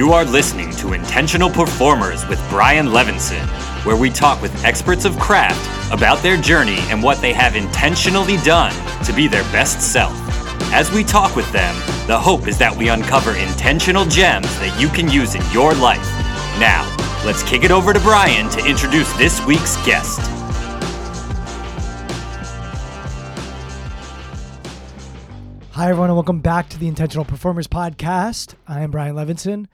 You are listening to Intentional Performers with Brian Levinson, where we talk with experts of craft about their journey and what they have intentionally done to be their best self. As we talk with them, the hope is that we uncover intentional gems that you can use in your life. Now, let's kick it over to Brian to introduce this week's guest. Hi, everyone, and welcome back to the Intentional Performers Podcast. I am Brian Levinson.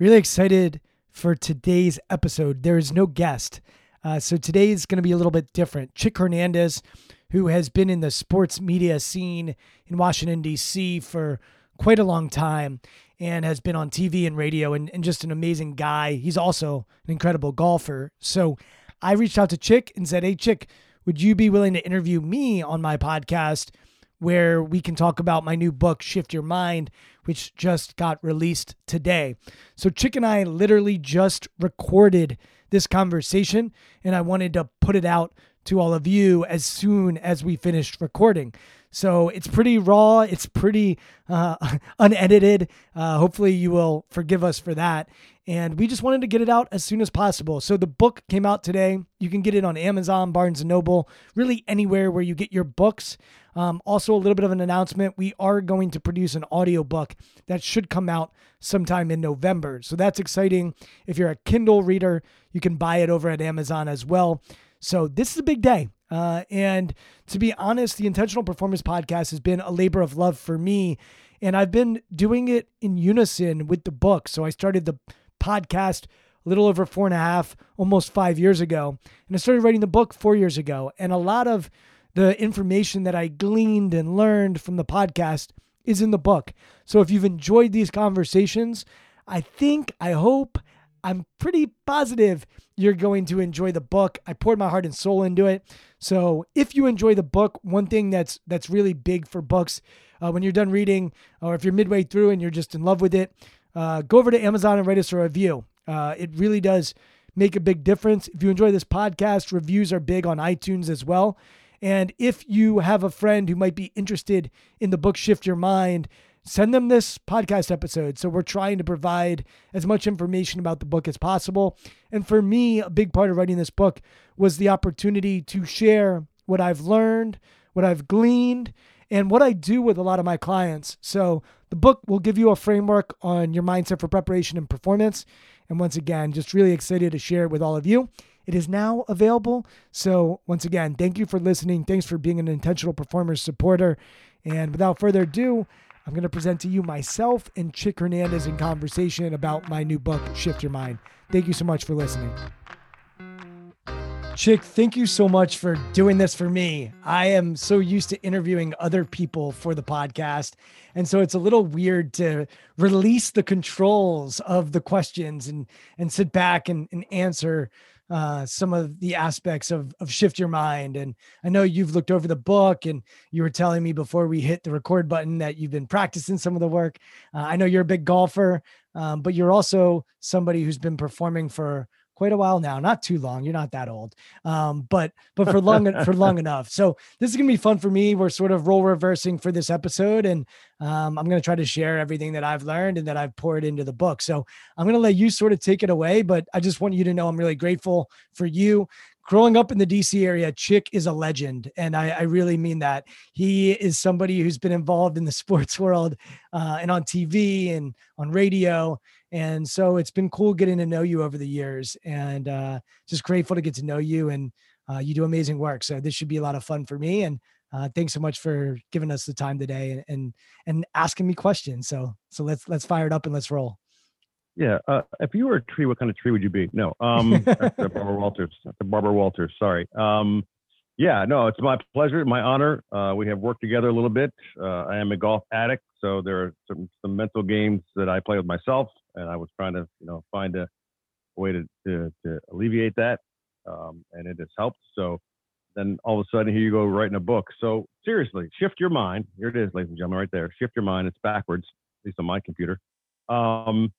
Really excited for today's episode. There is no guest. Uh, so today is going to be a little bit different. Chick Hernandez, who has been in the sports media scene in Washington, D.C. for quite a long time and has been on TV and radio and, and just an amazing guy. He's also an incredible golfer. So I reached out to Chick and said, Hey, Chick, would you be willing to interview me on my podcast? where we can talk about my new book, Shift Your Mind, which just got released today. So, Chick and I literally just recorded this conversation, and I wanted to put it out to all of you as soon as we finished recording. So it's pretty raw. It's pretty uh, unedited. Uh, hopefully, you will forgive us for that. And we just wanted to get it out as soon as possible. So the book came out today. You can get it on Amazon, Barnes and Noble, really anywhere where you get your books. Um, also, a little bit of an announcement: we are going to produce an audiobook that should come out sometime in November. So that's exciting. If you're a Kindle reader, you can buy it over at Amazon as well. So this is a big day. Uh, and to be honest, the Intentional Performance Podcast has been a labor of love for me. And I've been doing it in unison with the book. So I started the podcast a little over four and a half, almost five years ago. And I started writing the book four years ago. And a lot of the information that I gleaned and learned from the podcast is in the book. So if you've enjoyed these conversations, I think, I hope, I'm pretty positive you're going to enjoy the book. I poured my heart and soul into it. So if you enjoy the book, one thing that's that's really big for books, uh, when you're done reading, or if you're midway through and you're just in love with it, uh, go over to Amazon and write us a review. Uh, it really does make a big difference. If you enjoy this podcast, reviews are big on iTunes as well. And if you have a friend who might be interested in the book Shift Your Mind, send them this podcast episode. So we're trying to provide as much information about the book as possible. And for me, a big part of writing this book was the opportunity to share what I've learned, what I've gleaned, and what I do with a lot of my clients. So the book will give you a framework on your mindset for preparation and performance. And once again, just really excited to share it with all of you. It is now available. So, once again, thank you for listening. Thanks for being an intentional performers supporter. And without further ado, I'm going to present to you myself and Chick Hernandez in conversation about my new book, Shift Your Mind. Thank you so much for listening. Chick, thank you so much for doing this for me. I am so used to interviewing other people for the podcast. And so it's a little weird to release the controls of the questions and and sit back and, and answer uh, some of the aspects of, of shift your mind. And I know you've looked over the book and you were telling me before we hit the record button that you've been practicing some of the work. Uh, I know you're a big golfer, um, but you're also somebody who's been performing for quite a while now. Not too long. You're not that old, um, but but for long for long enough. So this is gonna be fun for me. We're sort of role reversing for this episode, and um, I'm gonna try to share everything that I've learned and that I've poured into the book. So I'm gonna let you sort of take it away, but I just want you to know I'm really grateful for you. Growing up in the DC area, Chick is a legend. And I, I really mean that. He is somebody who's been involved in the sports world uh, and on TV and on radio. And so it's been cool getting to know you over the years and uh, just grateful to get to know you. And uh, you do amazing work. So this should be a lot of fun for me. And uh, thanks so much for giving us the time today and, and, and asking me questions. So so let's let's fire it up and let's roll. Yeah. Uh, if you were a tree, what kind of tree would you be? No. Um, Barbara Walters. Barbara Walters. Sorry. Um, yeah. No, it's my pleasure, my honor. Uh, we have worked together a little bit. Uh, I am a golf addict, so there are some, some mental games that I play with myself, and I was trying to, you know, find a way to to, to alleviate that, um, and it has helped. So then all of a sudden, here you go writing a book. So seriously, shift your mind. Here it is, ladies and gentlemen, right there. Shift your mind. It's backwards, at least on my computer. Um,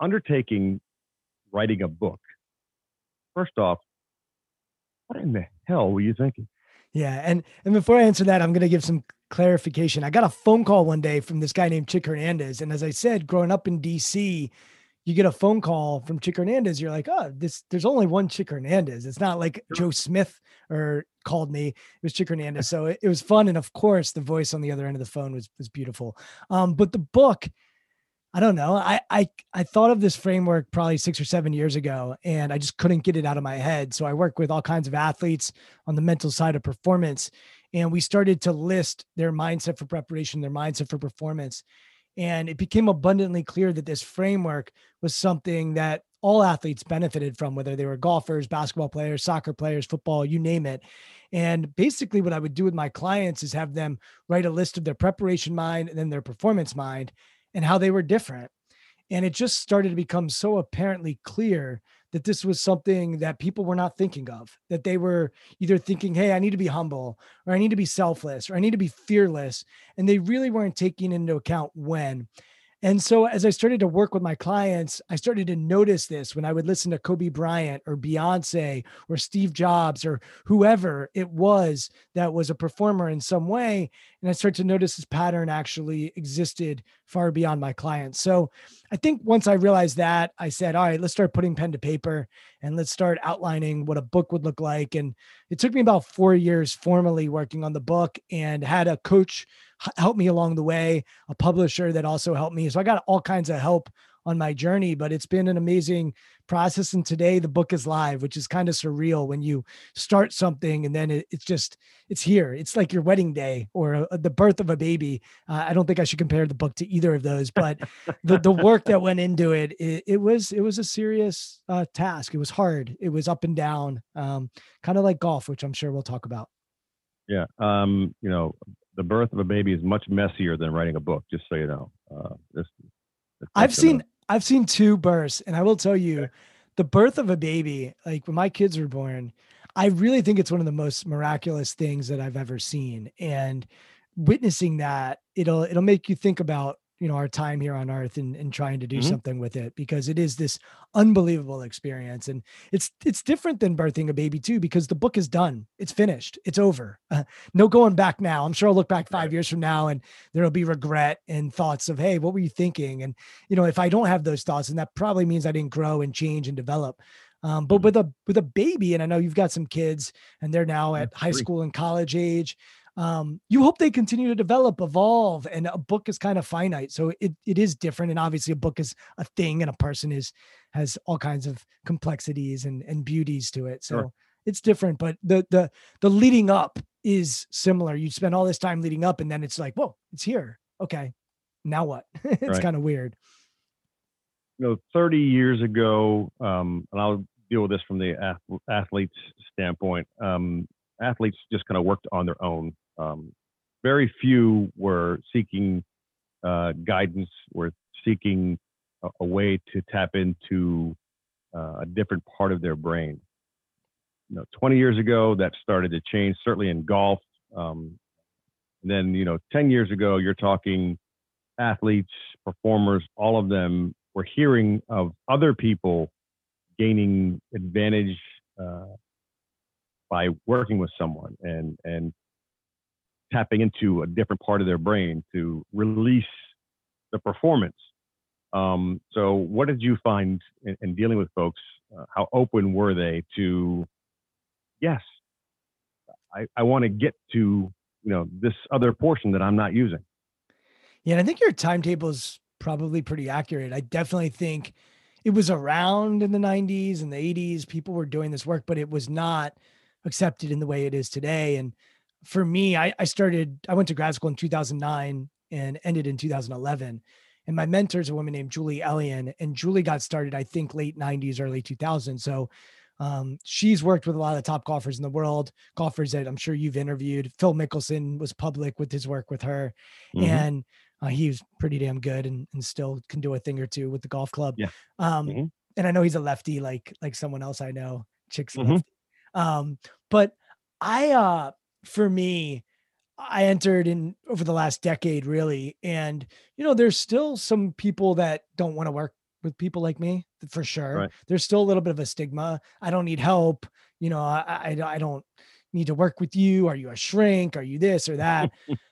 undertaking writing a book, first off, what in the hell were you thinking? Yeah, and and before I answer that, I'm going to give some clarification. I got a phone call one day from this guy named Chick Hernandez, and as I said, growing up in DC, you get a phone call from Chick Hernandez. You're like, oh, this there's only one Chick Hernandez. It's not like sure. Joe Smith or called me. It was Chick Hernandez, so it, it was fun, and of course, the voice on the other end of the phone was was beautiful. Um, but the book I don't know. I, I I thought of this framework probably six or seven years ago, and I just couldn't get it out of my head. So I work with all kinds of athletes on the mental side of performance, and we started to list their mindset for preparation, their mindset for performance, and it became abundantly clear that this framework was something that all athletes benefited from, whether they were golfers, basketball players, soccer players, football, you name it. And basically, what I would do with my clients is have them write a list of their preparation mind and then their performance mind and how they were different. And it just started to become so apparently clear that this was something that people were not thinking of, that they were either thinking, hey, I need to be humble, or I need to be selfless, or I need to be fearless. And they really weren't taking into account when. And so as I started to work with my clients, I started to notice this when I would listen to Kobe Bryant or Beyonce or Steve Jobs or whoever it was that was a performer in some way. And I started to notice this pattern actually existed far beyond my clients. So I think once I realized that, I said, all right, let's start putting pen to paper and let's start outlining what a book would look like. And it took me about four years formally working on the book and had a coach help me along the way, a publisher that also helped me. So I got all kinds of help on my journey, but it's been an amazing process. And today the book is live, which is kind of surreal when you start something and then it, it's just, it's here. It's like your wedding day or a, the birth of a baby. Uh, I don't think I should compare the book to either of those, but the, the work that went into it, it, it was, it was a serious uh, task. It was hard. It was up and down, um, kind of like golf, which I'm sure we'll talk about. Yeah. Um, you know, the birth of a baby is much messier than writing a book. Just so you know, uh, this, this I've seen I've seen two births, and I will tell you, okay. the birth of a baby, like when my kids were born, I really think it's one of the most miraculous things that I've ever seen, and witnessing that it'll it'll make you think about you know our time here on earth and, and trying to do mm-hmm. something with it because it is this unbelievable experience. And it's it's different than birthing a baby too because the book is done. It's finished. It's over. Uh, no going back now. I'm sure i'll look back five years from now and there'll be regret and thoughts of hey what were you thinking? And you know if i don't have those thoughts and that probably means i didn't grow and change and develop. Um, but mm-hmm. with a with a baby and i know you've got some kids and they're now at high school and college age um, you hope they continue to develop, evolve, and a book is kind of finite. So it, it is different. And obviously a book is a thing and a person is has all kinds of complexities and, and beauties to it. So sure. it's different, but the the the leading up is similar. You spend all this time leading up and then it's like, whoa, it's here. Okay. Now what? it's right. kind of weird. You know, 30 years ago, um, and I'll deal with this from the athlete's standpoint. Um, athletes just kind of worked on their own. Um, very few were seeking uh, guidance, were seeking a, a, way to tap into uh, a different part of their brain. You know, 20 years ago, that started to change, certainly in golf. Um, then, you know, 10 years ago, you're talking athletes, performers, all of them were hearing of other people gaining advantage uh, by working with someone and and tapping into a different part of their brain to release the performance. Um, so, what did you find in, in dealing with folks? Uh, how open were they to, yes, I, I want to get to you know this other portion that I'm not using. Yeah, and I think your timetable is probably pretty accurate. I definitely think it was around in the 90s and the 80s. People were doing this work, but it was not accepted in the way it is today. And for me, I, I started, I went to grad school in 2009 and ended in 2011. And my mentor is a woman named Julie Elion. And Julie got started, I think, late 90s, early 2000s. So um, she's worked with a lot of the top golfers in the world, golfers that I'm sure you've interviewed. Phil Mickelson was public with his work with her. Mm-hmm. And uh, he's pretty damn good and, and still can do a thing or two with the golf club. Yeah. Um, mm-hmm. And I know he's a lefty, like like someone else I know, chicks mm-hmm. lefty. Um, but I, uh, for me, I entered in over the last decade, really, and you know, there's still some people that don't want to work with people like me, for sure. Right. There's still a little bit of a stigma. I don't need help. You know, I, I, I don't need to work with you. Are you a shrink? Are you this or that?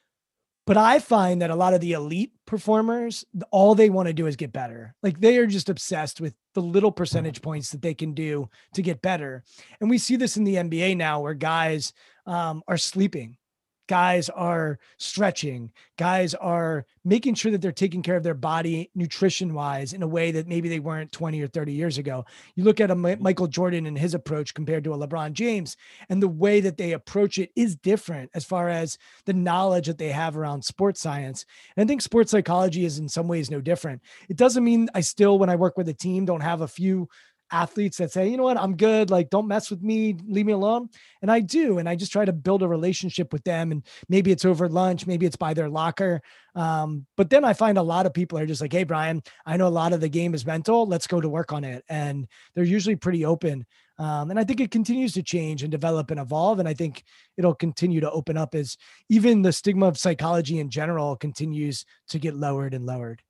But I find that a lot of the elite performers, all they want to do is get better. Like they are just obsessed with the little percentage points that they can do to get better. And we see this in the NBA now where guys um, are sleeping guys are stretching guys are making sure that they're taking care of their body nutrition wise in a way that maybe they weren't 20 or 30 years ago. You look at a michael jordan and his approach compared to a lebron james and the way that they approach it is different as far as the knowledge that they have around sports science. And i think sports psychology is in some ways no different. It doesn't mean i still when i work with a team don't have a few athletes that say, you know what, I'm good. Like, don't mess with me, leave me alone. And I do. And I just try to build a relationship with them. And maybe it's over lunch, maybe it's by their locker. Um, but then I find a lot of people are just like, hey, Brian, I know a lot of the game is mental. Let's go to work on it. And they're usually pretty open. Um, and I think it continues to change and develop and evolve. And I think it'll continue to open up as even the stigma of psychology in general continues to get lowered and lowered.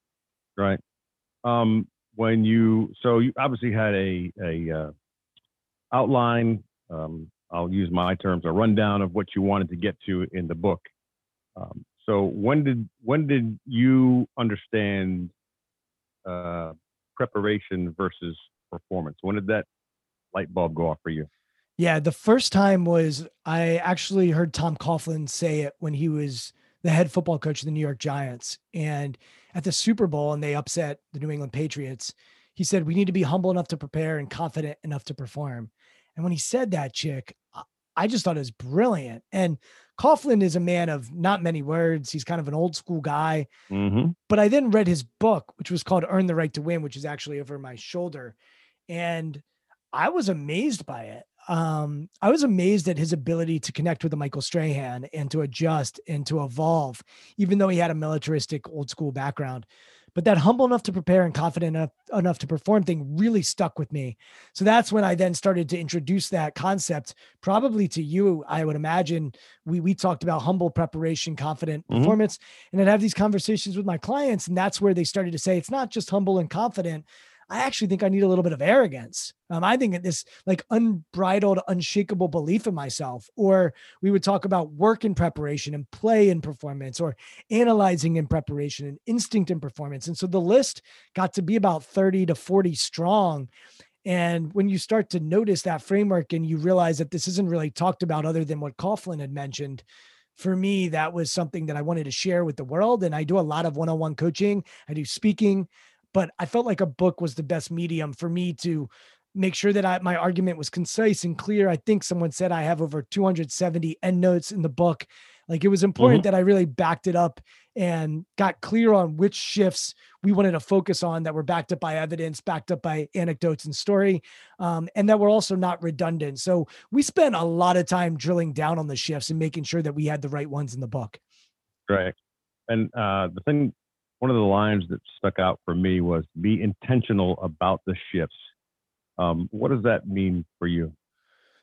Right. Um, when you so you obviously had a a uh, outline. Um, I'll use my terms, a rundown of what you wanted to get to in the book. Um, so when did when did you understand uh, preparation versus performance? When did that light bulb go off for you? Yeah, the first time was I actually heard Tom Coughlin say it when he was the head football coach of the New York Giants. And at the Super Bowl, and they upset the New England Patriots, he said, We need to be humble enough to prepare and confident enough to perform. And when he said that, chick, I just thought it was brilliant. And Coughlin is a man of not many words. He's kind of an old school guy. Mm-hmm. But I then read his book, which was called Earn the Right to Win, which is actually over my shoulder. And I was amazed by it um, I was amazed at his ability to connect with the Michael Strahan and to adjust and to evolve, even though he had a militaristic old school background. But that humble enough to prepare and confident enough, enough to perform thing really stuck with me. So that's when I then started to introduce that concept, probably to you. I would imagine we we talked about humble preparation, confident mm-hmm. performance, and I'd have these conversations with my clients, and that's where they started to say it's not just humble and confident, I actually think I need a little bit of arrogance. Um, I think that this like unbridled, unshakable belief in myself. Or we would talk about work in preparation and play in performance, or analyzing in preparation and instinct in performance. And so the list got to be about 30 to 40 strong. And when you start to notice that framework and you realize that this isn't really talked about other than what Coughlin had mentioned, for me, that was something that I wanted to share with the world. And I do a lot of one on one coaching, I do speaking but I felt like a book was the best medium for me to make sure that I, my argument was concise and clear. I think someone said I have over 270 endnotes in the book. Like it was important mm-hmm. that I really backed it up and got clear on which shifts we wanted to focus on that were backed up by evidence, backed up by anecdotes and story, um, and that were also not redundant. So we spent a lot of time drilling down on the shifts and making sure that we had the right ones in the book. Right. And uh, the thing one of the lines that stuck out for me was be intentional about the shifts. Um, what does that mean for you?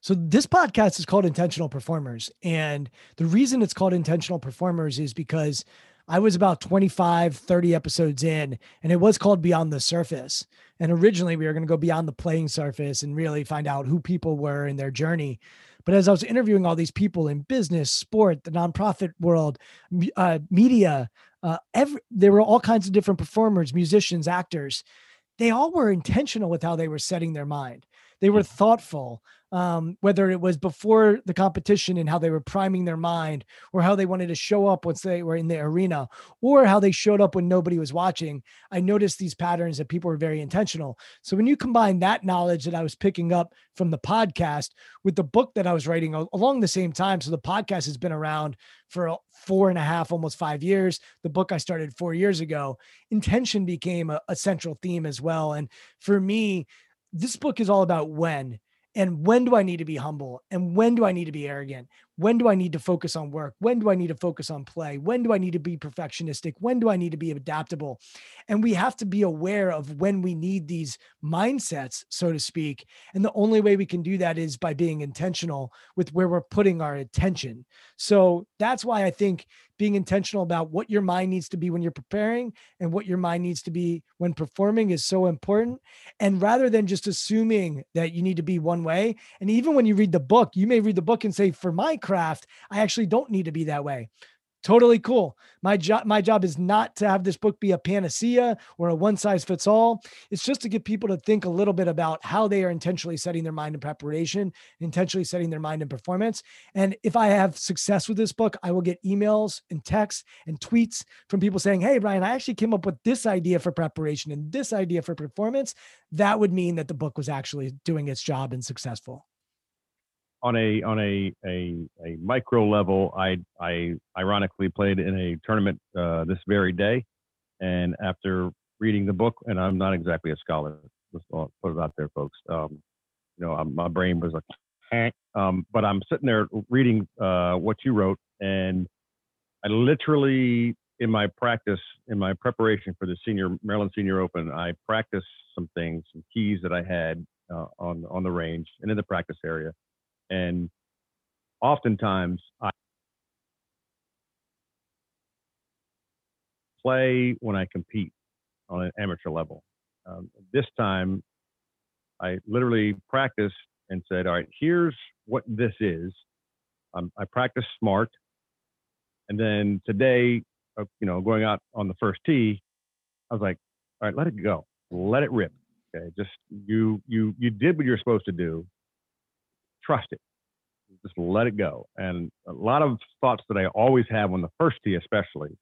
So this podcast is called Intentional Performers. And the reason it's called Intentional Performers is because I was about 25, 30 episodes in, and it was called Beyond the Surface. And originally we were going to go beyond the playing surface and really find out who people were in their journey. But as I was interviewing all these people in business, sport, the nonprofit world, uh, media, uh, every, there were all kinds of different performers, musicians, actors. They all were intentional with how they were setting their mind. They were thoughtful um, whether it was before the competition and how they were priming their mind, or how they wanted to show up once they were in the arena, or how they showed up when nobody was watching. I noticed these patterns that people were very intentional. So when you combine that knowledge that I was picking up from the podcast with the book that I was writing along the same time, so the podcast has been around for four and a half, almost five years. The book I started four years ago, intention became a, a central theme as well. And for me, this book is all about when and when do I need to be humble? And when do I need to be arrogant? When do I need to focus on work? When do I need to focus on play? When do I need to be perfectionistic? When do I need to be adaptable? And we have to be aware of when we need these mindsets, so to speak. And the only way we can do that is by being intentional with where we're putting our attention. So that's why I think being intentional about what your mind needs to be when you're preparing and what your mind needs to be when performing is so important. And rather than just assuming that you need to be one way, and even when you read the book, you may read the book and say, for my craft, I actually don't need to be that way totally cool. My job, my job is not to have this book be a panacea or a one size fits all. It's just to get people to think a little bit about how they are intentionally setting their mind in preparation, intentionally setting their mind in performance. And if I have success with this book, I will get emails and texts and tweets from people saying, Hey, Brian, I actually came up with this idea for preparation and this idea for performance. That would mean that the book was actually doing its job and successful on a on a a, a micro level, I I ironically played in a tournament uh, this very day, and after reading the book, and I'm not exactly a scholar, just put it out there, folks. Um, you know, I'm, my brain was like, um, but I'm sitting there reading uh, what you wrote, and I literally in my practice, in my preparation for the senior Maryland Senior Open, I practiced some things, some keys that I had uh, on on the range and in the practice area and oftentimes I play when I compete on an amateur level. Um, this time, I literally practiced and said, "All right, here's what this is." Um, I practice smart, and then today, uh, you know, going out on the first tee, I was like, "All right, let it go, let it rip." Okay, just you you you did what you're supposed to do trust it. Just let it go. And a lot of thoughts that I always have on the first tee, especially,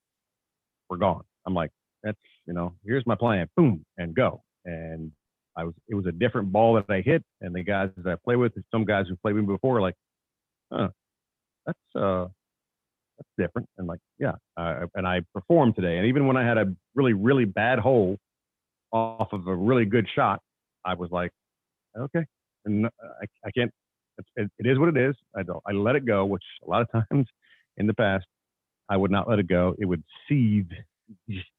were gone. I'm like, that's, you know, here's my plan, boom, and go. And I was, it was a different ball that I hit. And the guys that I play with, some guys who played with me before, like, huh, that's, uh, that's different. And like, yeah. Uh, and I performed today. And even when I had a really, really bad hole off of a really good shot, I was like, okay. And I, I can't it, it is what it is. I don't. I let it go, which a lot of times in the past I would not let it go. It would seethe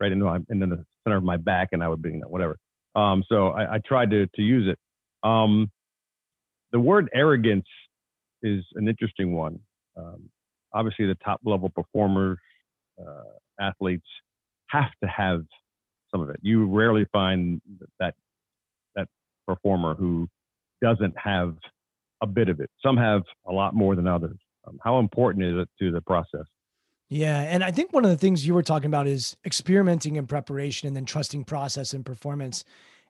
right into my into the center of my back, and I would be you know, whatever. Um, so I, I, tried to to use it. Um, the word arrogance is an interesting one. Um, obviously, the top level performers, uh, athletes, have to have some of it. You rarely find that that performer who doesn't have a bit of it. Some have a lot more than others. Um, how important is it to the process? Yeah. And I think one of the things you were talking about is experimenting in preparation and then trusting process and performance.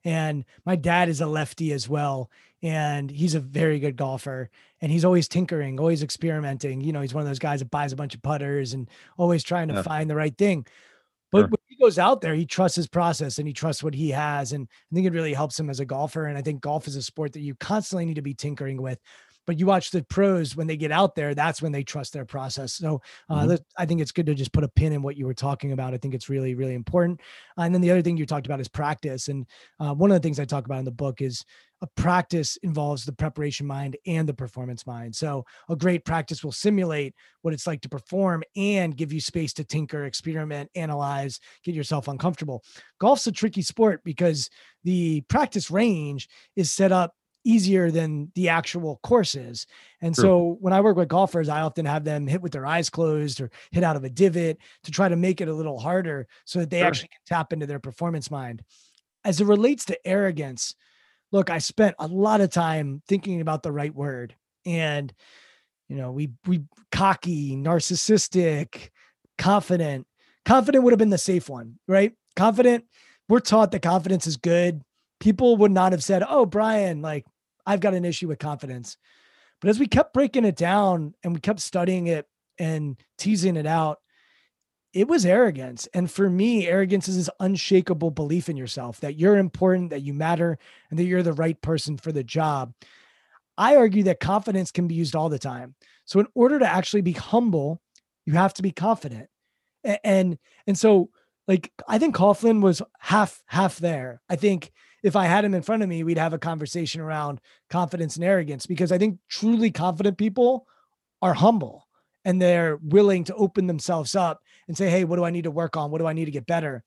And my dad is a lefty as well. And he's a very good golfer. And he's always tinkering, always experimenting. You know, he's one of those guys that buys a bunch of putters and always trying to yeah. find the right thing. But sure. when he goes out there, he trusts his process and he trusts what he has. And I think it really helps him as a golfer. And I think golf is a sport that you constantly need to be tinkering with. But you watch the pros when they get out there, that's when they trust their process. So uh, mm-hmm. I think it's good to just put a pin in what you were talking about. I think it's really, really important. Uh, and then the other thing you talked about is practice. And uh, one of the things I talk about in the book is a practice involves the preparation mind and the performance mind. So a great practice will simulate what it's like to perform and give you space to tinker, experiment, analyze, get yourself uncomfortable. Golf's a tricky sport because the practice range is set up easier than the actual courses. And True. so when I work with golfers, I often have them hit with their eyes closed or hit out of a divot to try to make it a little harder so that they sure. actually can tap into their performance mind. As it relates to arrogance, look, I spent a lot of time thinking about the right word. And, you know, we, we cocky, narcissistic, confident. Confident would have been the safe one, right? Confident. We're taught that confidence is good. People would not have said, Oh, Brian, like, I've got an issue with confidence. But as we kept breaking it down and we kept studying it and teasing it out, it was arrogance. And for me, arrogance is this unshakable belief in yourself that you're important, that you matter, and that you're the right person for the job. I argue that confidence can be used all the time. So in order to actually be humble, you have to be confident. And and so like I think Coughlin was half half there. I think if I had him in front of me, we'd have a conversation around confidence and arrogance because I think truly confident people are humble and they're willing to open themselves up and say, Hey, what do I need to work on? What do I need to get better?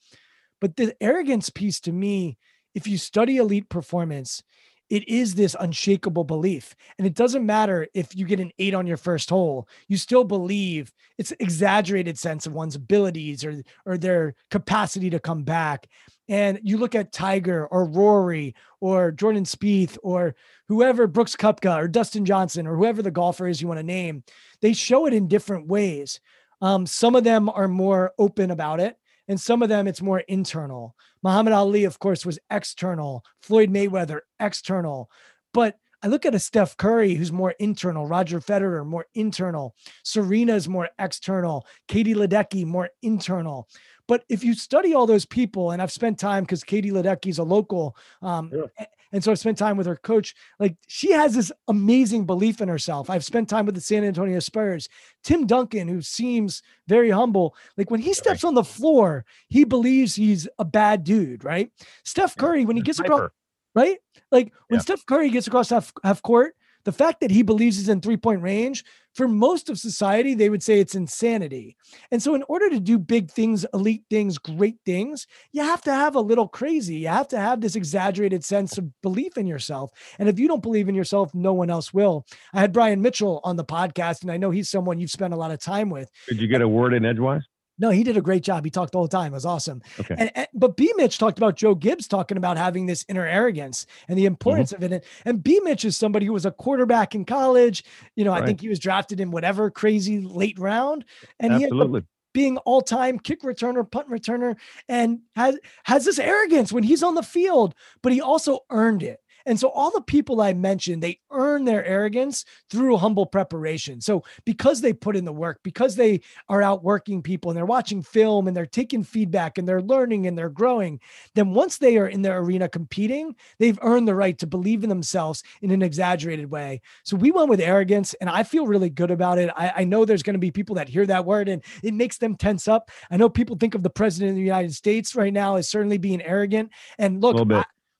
But the arrogance piece to me, if you study elite performance, it is this unshakable belief. And it doesn't matter if you get an eight on your first hole, you still believe it's exaggerated sense of one's abilities or, or their capacity to come back. And you look at Tiger or Rory or Jordan Spieth or whoever, Brooks Koepka or Dustin Johnson or whoever the golfer is you want to name, they show it in different ways. Um, some of them are more open about it, and some of them it's more internal. Muhammad Ali, of course, was external. Floyd Mayweather, external. But I look at a Steph Curry who's more internal, Roger Federer more internal, Serena's more external, Katie Ledecky more internal. But if you study all those people, and I've spent time because Katie Ledecky's a local, um, yeah. and so I've spent time with her coach. Like she has this amazing belief in herself. I've spent time with the San Antonio Spurs. Tim Duncan, who seems very humble, like when he steps on the floor, he believes he's a bad dude, right? Steph Curry, when he gets across, right? Like when yeah. Steph Curry gets across half, half court, the fact that he believes he's in three point range for most of society, they would say it's insanity. And so, in order to do big things, elite things, great things, you have to have a little crazy. You have to have this exaggerated sense of belief in yourself. And if you don't believe in yourself, no one else will. I had Brian Mitchell on the podcast, and I know he's someone you've spent a lot of time with. Did you get a word in edgewise? No, he did a great job. He talked all the time. It was awesome. Okay. And, and, but B Mitch talked about Joe Gibbs talking about having this inner arrogance and the importance mm-hmm. of it. And B Mitch is somebody who was a quarterback in college. You know, right. I think he was drafted in whatever crazy late round. And Absolutely. he being all-time kick returner, punt returner, and has has this arrogance when he's on the field, but he also earned it. And so all the people I mentioned, they earn their arrogance through humble preparation. So because they put in the work, because they are out working people and they're watching film and they're taking feedback and they're learning and they're growing, then once they are in their arena competing, they've earned the right to believe in themselves in an exaggerated way. So we went with arrogance and I feel really good about it. I, I know there's going to be people that hear that word and it makes them tense up. I know people think of the president of the United States right now as certainly being arrogant. And look,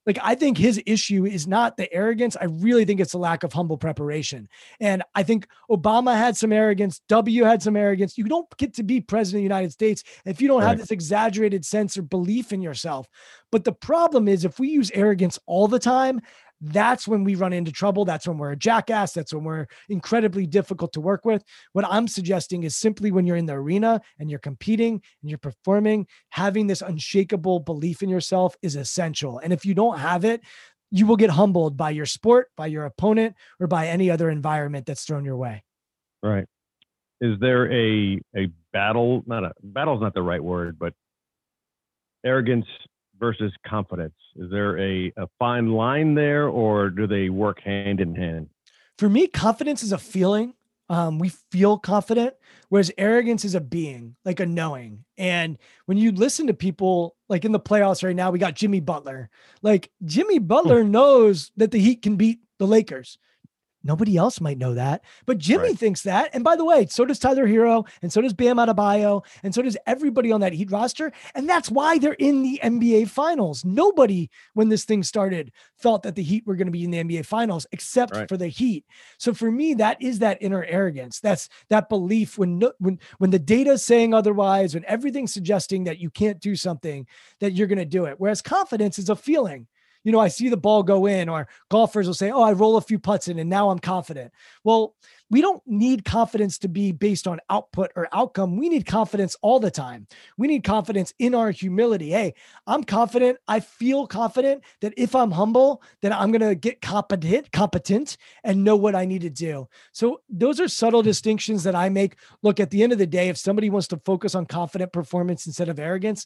like I think his issue is not the arrogance. I really think it's a lack of humble preparation. And I think Obama had some arrogance. W had some arrogance. You don't get to be president of the United States if you don't right. have this exaggerated sense or belief in yourself. But the problem is if we use arrogance all the time, that's when we run into trouble. That's when we're a jackass. That's when we're incredibly difficult to work with. What I'm suggesting is simply when you're in the arena and you're competing and you're performing, having this unshakable belief in yourself is essential. And if you don't have it, you will get humbled by your sport, by your opponent, or by any other environment that's thrown your way. Right. Is there a a battle? Not a battle is not the right word, but arrogance versus confidence? Is there a, a fine line there, or do they work hand in hand? For me, confidence is a feeling. Um, we feel confident, whereas arrogance is a being, like a knowing. And when you listen to people, like in the playoffs right now, we got Jimmy Butler. Like Jimmy Butler knows that the Heat can beat the Lakers. Nobody else might know that, but Jimmy right. thinks that. And by the way, so does Tyler Herro, and so does Bam Adebayo, and so does everybody on that Heat roster. And that's why they're in the NBA Finals. Nobody, when this thing started, felt that the Heat were going to be in the NBA Finals, except right. for the Heat. So for me, that is that inner arrogance. That's that belief when no, when when the data is saying otherwise, when everything's suggesting that you can't do something, that you're going to do it. Whereas confidence is a feeling you know, I see the ball go in, or golfers will say, oh, I roll a few putts in and now I'm confident. Well, we don't need confidence to be based on output or outcome. We need confidence all the time. We need confidence in our humility. Hey, I'm confident. I feel confident that if I'm humble, then I'm going to get competent, competent and know what I need to do. So those are subtle distinctions that I make. Look, at the end of the day, if somebody wants to focus on confident performance instead of arrogance,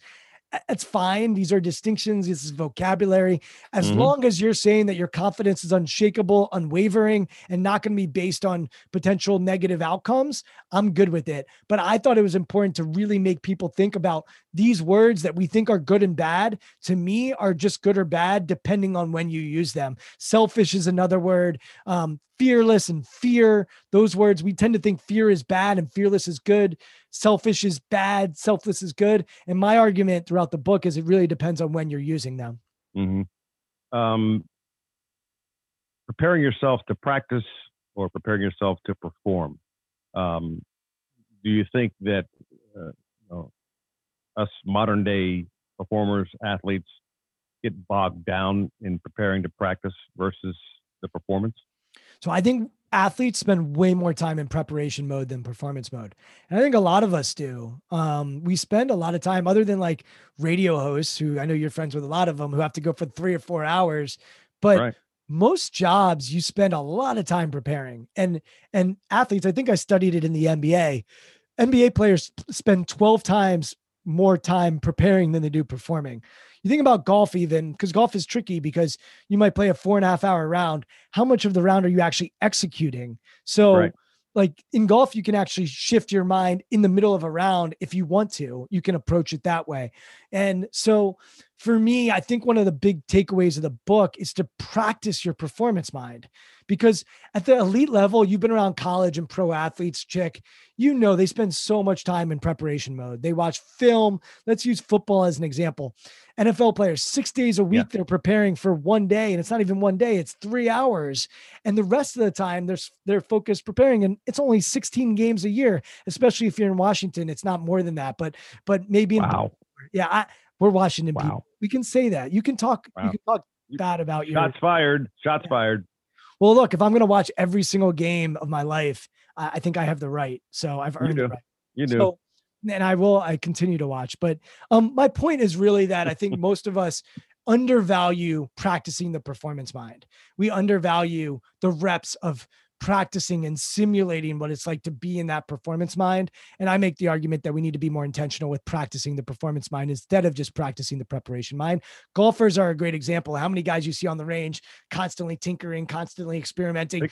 it's fine. These are distinctions. This is vocabulary. As mm-hmm. long as you're saying that your confidence is unshakable, unwavering, and not going to be based on potential negative outcomes, I'm good with it. But I thought it was important to really make people think about these words that we think are good and bad. To me, are just good or bad depending on when you use them. Selfish is another word. Um, fearless and fear, those words, we tend to think fear is bad and fearless is good. Selfish is bad, selfless is good. And my argument throughout the book is it really depends on when you're using them. Mm-hmm. Um, preparing yourself to practice or preparing yourself to perform. Um, do you think that uh, know, us modern day performers, athletes, get bogged down in preparing to practice versus the performance? So I think athletes spend way more time in preparation mode than performance mode. And I think a lot of us do. Um, we spend a lot of time, other than like radio hosts, who I know you're friends with a lot of them, who have to go for three or four hours. But right. most jobs, you spend a lot of time preparing. And and athletes, I think I studied it in the NBA. NBA players spend 12 times more time preparing than they do performing. You think about golf, even because golf is tricky because you might play a four and a half hour round. How much of the round are you actually executing? So, right. like in golf, you can actually shift your mind in the middle of a round if you want to. You can approach it that way. And so, for me, I think one of the big takeaways of the book is to practice your performance mind because at the elite level, you've been around college and pro athletes, chick, you know, they spend so much time in preparation mode. They watch film. Let's use football as an example. NFL players, six days a week, yeah. they're preparing for one day, and it's not even one day, it's three hours. And the rest of the time, they're, they're focused preparing, and it's only 16 games a year, especially if you're in Washington. It's not more than that, but but maybe wow. In, yeah, I, we're Washington wow. people. We can say that. You can talk, wow. you can talk bad about your shots fired. Shots yeah. fired well, look, if I'm going to watch every single game of my life, I, I think I have the right. So I've earned you do. right. You do. So, and I will, I continue to watch. But um, my point is really that I think most of us undervalue practicing the performance mind. We undervalue the reps of practicing and simulating what it's like to be in that performance mind. And I make the argument that we need to be more intentional with practicing the performance mind instead of just practicing the preparation mind. Golfers are a great example. How many guys you see on the range constantly tinkering, constantly experimenting,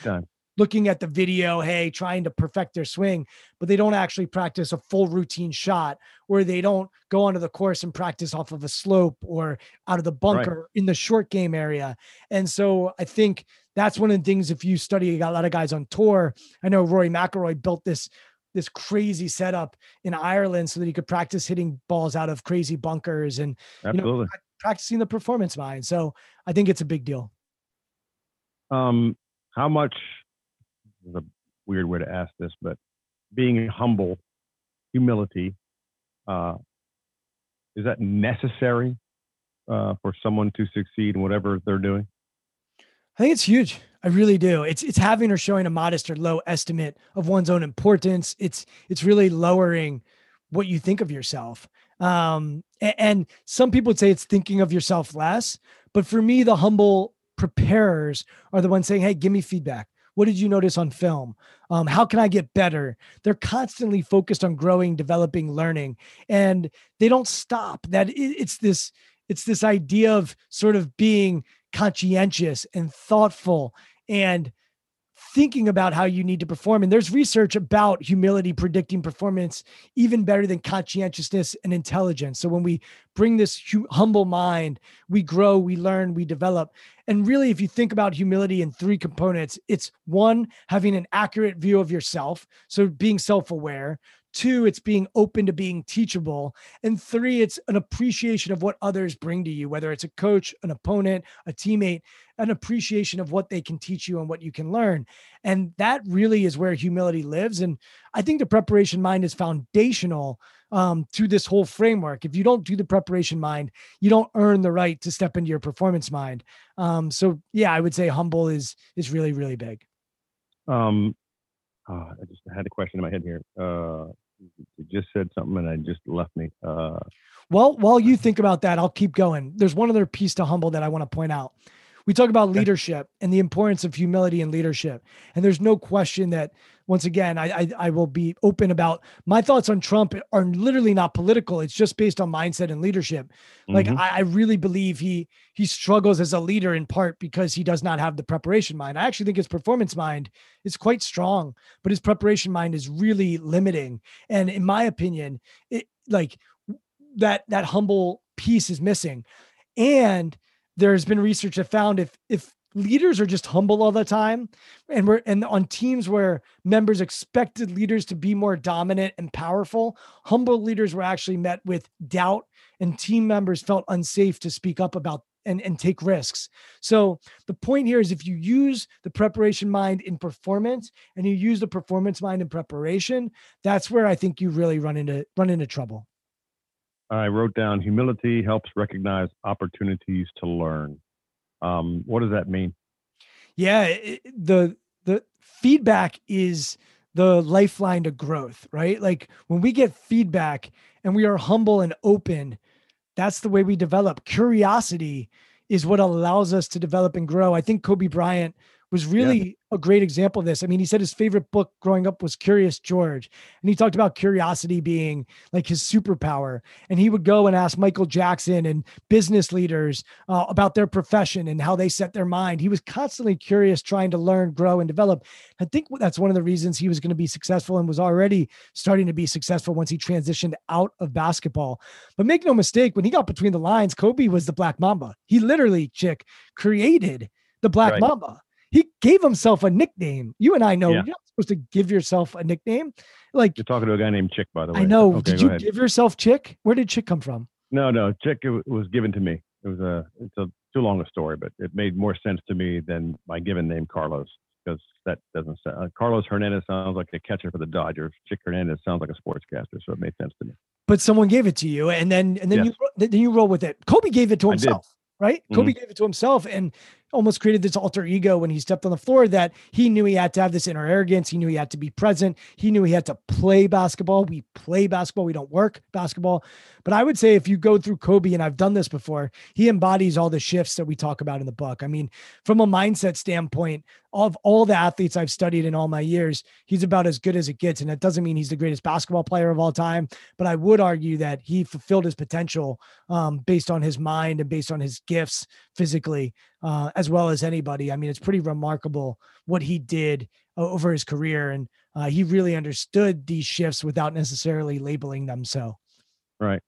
looking at the video, hey, trying to perfect their swing, but they don't actually practice a full routine shot where they don't go onto the course and practice off of a slope or out of the bunker right. in the short game area. And so I think that's one of the things. If you study, you got a lot of guys on tour. I know Rory McIlroy built this this crazy setup in Ireland so that he could practice hitting balls out of crazy bunkers and Absolutely. you know practicing the performance mind. So I think it's a big deal. Um, how much is a weird way to ask this, but being humble, humility, uh, is that necessary uh, for someone to succeed in whatever they're doing? I think it's huge. I really do. It's it's having or showing a modest or low estimate of one's own importance. It's it's really lowering what you think of yourself. Um, and, and some people would say it's thinking of yourself less, but for me, the humble preparers are the ones saying, "Hey, give me feedback. What did you notice on film? Um, how can I get better?" They're constantly focused on growing, developing, learning, and they don't stop. That it's this it's this idea of sort of being conscientious and thoughtful and thinking about how you need to perform. And there's research about humility predicting performance even better than conscientiousness and intelligence. So when we bring this humble mind, we grow, we learn, we develop. And really, if you think about humility in three components, it's one, having an accurate view of yourself. So being self aware. Two, it's being open to being teachable. And three, it's an appreciation of what others bring to you, whether it's a coach, an opponent, a teammate, an appreciation of what they can teach you and what you can learn. And that really is where humility lives. And I think the preparation mind is foundational um, to this whole framework. If you don't do the preparation mind, you don't earn the right to step into your performance mind. Um, so yeah, I would say humble is is really really big. Um, oh, I just had a question in my head here. Uh, you just said something and I just left me. Uh, well, while you think about that, I'll keep going. There's one other piece to humble that I want to point out we talk about leadership and the importance of humility and leadership. And there's no question that once again, I, I, I will be open about my thoughts on Trump are literally not political. It's just based on mindset and leadership. Like mm-hmm. I, I really believe he he struggles as a leader in part because he does not have the preparation mind. I actually think his performance mind is quite strong, but his preparation mind is really limiting. And in my opinion, it like that that humble piece is missing. And there's been research that found if if leaders are just humble all the time. And we're and on teams where members expected leaders to be more dominant and powerful humble leaders were actually met with doubt and team members felt unsafe to speak up about and, and take risks. So the point here is if you use the preparation mind in performance and you use the performance mind in preparation that's where i think you really run into run into trouble. I wrote down humility helps recognize opportunities to learn. Um, what does that mean? Yeah, it, the the feedback is the lifeline to growth, right? Like when we get feedback and we are humble and open, that's the way we develop. Curiosity is what allows us to develop and grow. I think Kobe Bryant was really yeah. a great example of this. I mean, he said his favorite book growing up was Curious George, and he talked about curiosity being like his superpower. And he would go and ask Michael Jackson and business leaders uh, about their profession and how they set their mind. He was constantly curious, trying to learn, grow, and develop. I think that's one of the reasons he was going to be successful and was already starting to be successful once he transitioned out of basketball. But make no mistake, when he got between the lines, Kobe was the Black Mamba. He literally, chick, created the Black right. Mamba he gave himself a nickname. You and I know yeah. you're not supposed to give yourself a nickname. Like you're talking to a guy named Chick, by the way. I know. Okay, Did you ahead. give yourself Chick? Where did Chick come from? No, no, Chick was given to me. It was a it's a too long a story, but it made more sense to me than my given name Carlos because that doesn't sound. Uh, Carlos Hernandez sounds like a catcher for the Dodgers. Chick Hernandez sounds like a sportscaster, so it made sense to me. But someone gave it to you, and then and then yes. you then you roll with it. Kobe gave it to himself right? Mm-hmm. Kobe gave it to himself and almost created this alter ego when he stepped on the floor that he knew he had to have this inner arrogance. He knew he had to be present. He knew he had to play basketball. We play basketball. We don't work basketball. But I would say if you go through Kobe, and I've done this before, he embodies all the shifts that we talk about in the book. I mean, from a mindset standpoint, of all the athletes I've studied in all my years, he's about as good as it gets. And that doesn't mean he's the greatest basketball player of all time, but I would argue that he fulfilled his potential um, based on his mind and based on his gifts physically, uh, as well as anybody. I mean, it's pretty remarkable what he did over his career. And uh, he really understood these shifts without necessarily labeling them so. Right.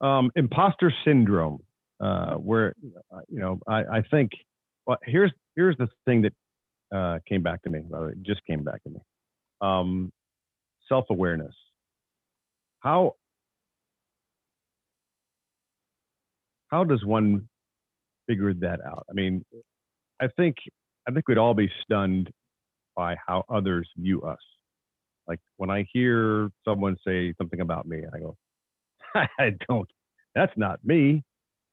Um, imposter syndrome, uh, where, uh, you know, I, I think, well, here's, here's the thing that uh, came back to me. The way, just came back to me. Um, Self awareness. How how does one figure that out? I mean, I think I think we'd all be stunned by how others view us. Like when I hear someone say something about me, I go, I don't. That's not me.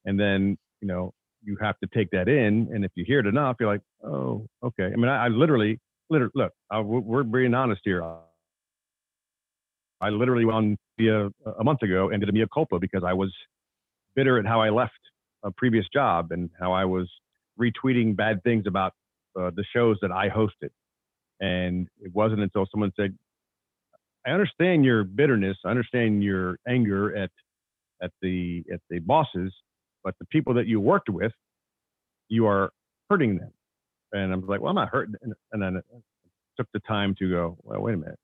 And then you know, you have to take that in. And if you hear it enough, you're like, oh, okay. I mean, I, I literally, literally, look, I, we're being honest here. I literally on via a month ago ended a mea culpa because I was bitter at how I left a previous job and how I was retweeting bad things about uh, the shows that I hosted. And it wasn't until someone said, I understand your bitterness. I understand your anger at at the at the bosses, but the people that you worked with, you are hurting them. And I was like, well, I'm not hurting. And then I took the time to go, well, wait a minute.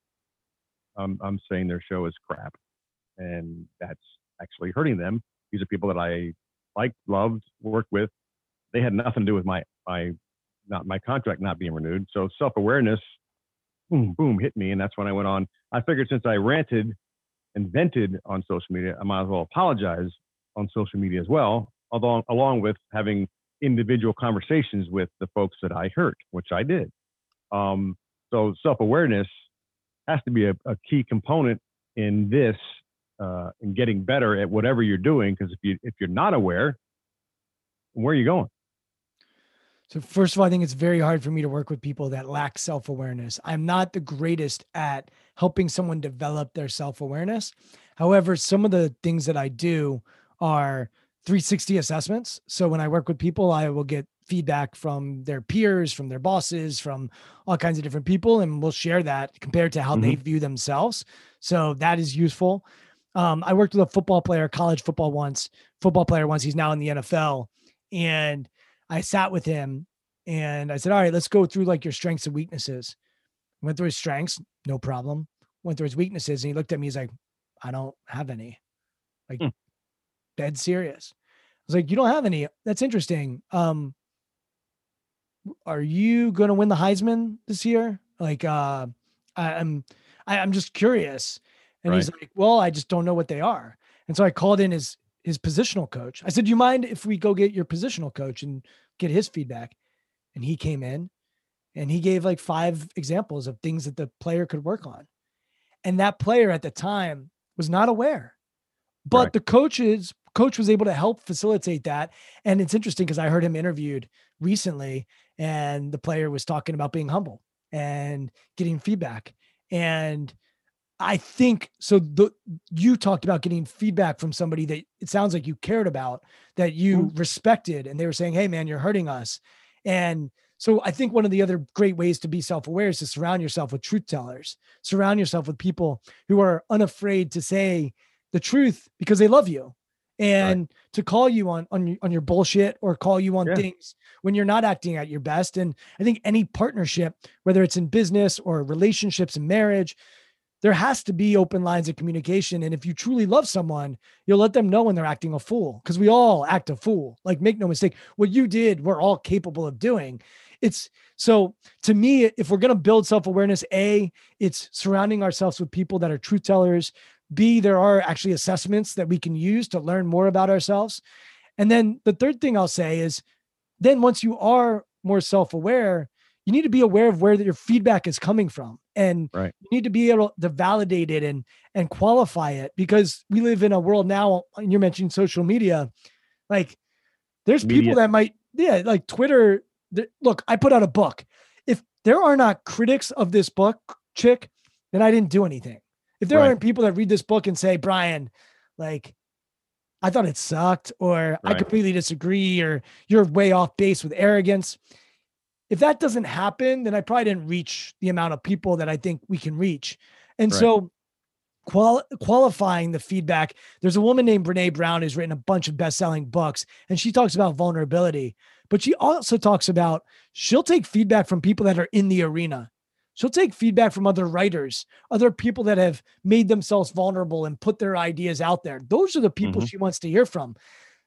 I'm, I'm saying their show is crap. And that's actually hurting them. These are people that I liked, loved, worked with. They had nothing to do with my, my, not my contract not being renewed. So self awareness, boom, boom, hit me. And that's when I went on. I figured since I ranted invented on social media, I might as well apologize on social media as well, along along with having individual conversations with the folks that I hurt, which I did. Um, so self awareness has to be a, a, key component in this, uh, in getting better at whatever you're doing. Because if you if you're not aware, where are you going? So first of all, I think it's very hard for me to work with people that lack self-awareness. I'm not the greatest at helping someone develop their self-awareness. However, some of the things that I do are 360 assessments. So when I work with people, I will get feedback from their peers, from their bosses, from all kinds of different people, and we'll share that compared to how mm-hmm. they view themselves. So that is useful. Um, I worked with a football player, college football once, football player once. He's now in the NFL, and I sat with him and I said, "All right, let's go through like your strengths and weaknesses." Went through his strengths, no problem. Went through his weaknesses, and he looked at me. He's like, "I don't have any." Like, mm. dead serious. I was like, "You don't have any? That's interesting. Um, are you going to win the Heisman this year? Like, uh, I, I'm, I, am i am just curious. And right. he's like, well, I just don't know what they are. And so I called in his, his positional coach. I said, do you mind if we go get your positional coach and get his feedback? And he came in and he gave like five examples of things that the player could work on. And that player at the time was not aware. But right. the coaches coach was able to help facilitate that. And it's interesting because I heard him interviewed recently and the player was talking about being humble and getting feedback. And I think so. The, you talked about getting feedback from somebody that it sounds like you cared about, that you mm-hmm. respected, and they were saying, "Hey, man, you're hurting us." And so I think one of the other great ways to be self-aware is to surround yourself with truth tellers. Surround yourself with people who are unafraid to say the truth because they love you and right. to call you on on on your bullshit or call you on yeah. things when you're not acting at your best and i think any partnership whether it's in business or relationships and marriage there has to be open lines of communication and if you truly love someone you'll let them know when they're acting a fool because we all act a fool. Like make no mistake what you did we're all capable of doing. It's so to me if we're going to build self-awareness a it's surrounding ourselves with people that are truth tellers. B, there are actually assessments that we can use to learn more about ourselves. And then the third thing I'll say is then once you are more self aware, you need to be aware of where your feedback is coming from. And right. you need to be able to validate it and and qualify it because we live in a world now, and you're mentioning social media, like there's media. people that might, yeah, like Twitter. Look, I put out a book. If there are not critics of this book, chick, then I didn't do anything. If there right. aren't people that read this book and say, Brian, like, I thought it sucked, or right. I completely disagree, or you're way off base with arrogance. If that doesn't happen, then I probably didn't reach the amount of people that I think we can reach. And right. so, qual- qualifying the feedback, there's a woman named Brene Brown who's written a bunch of best selling books, and she talks about vulnerability, but she also talks about she'll take feedback from people that are in the arena. She'll take feedback from other writers, other people that have made themselves vulnerable and put their ideas out there. Those are the people mm-hmm. she wants to hear from.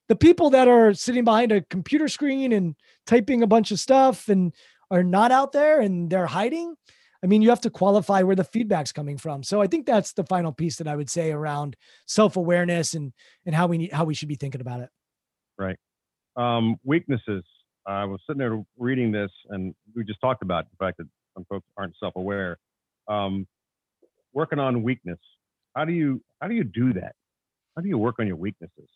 The people that are sitting behind a computer screen and typing a bunch of stuff and are not out there and they're hiding. I mean, you have to qualify where the feedback's coming from. So I think that's the final piece that I would say around self-awareness and and how we need how we should be thinking about it. Right. Um, weaknesses. I was sitting there reading this, and we just talked about the fact that some folks aren't self-aware. Um, working on weakness. How do you how do you do that? How do you work on your weaknesses?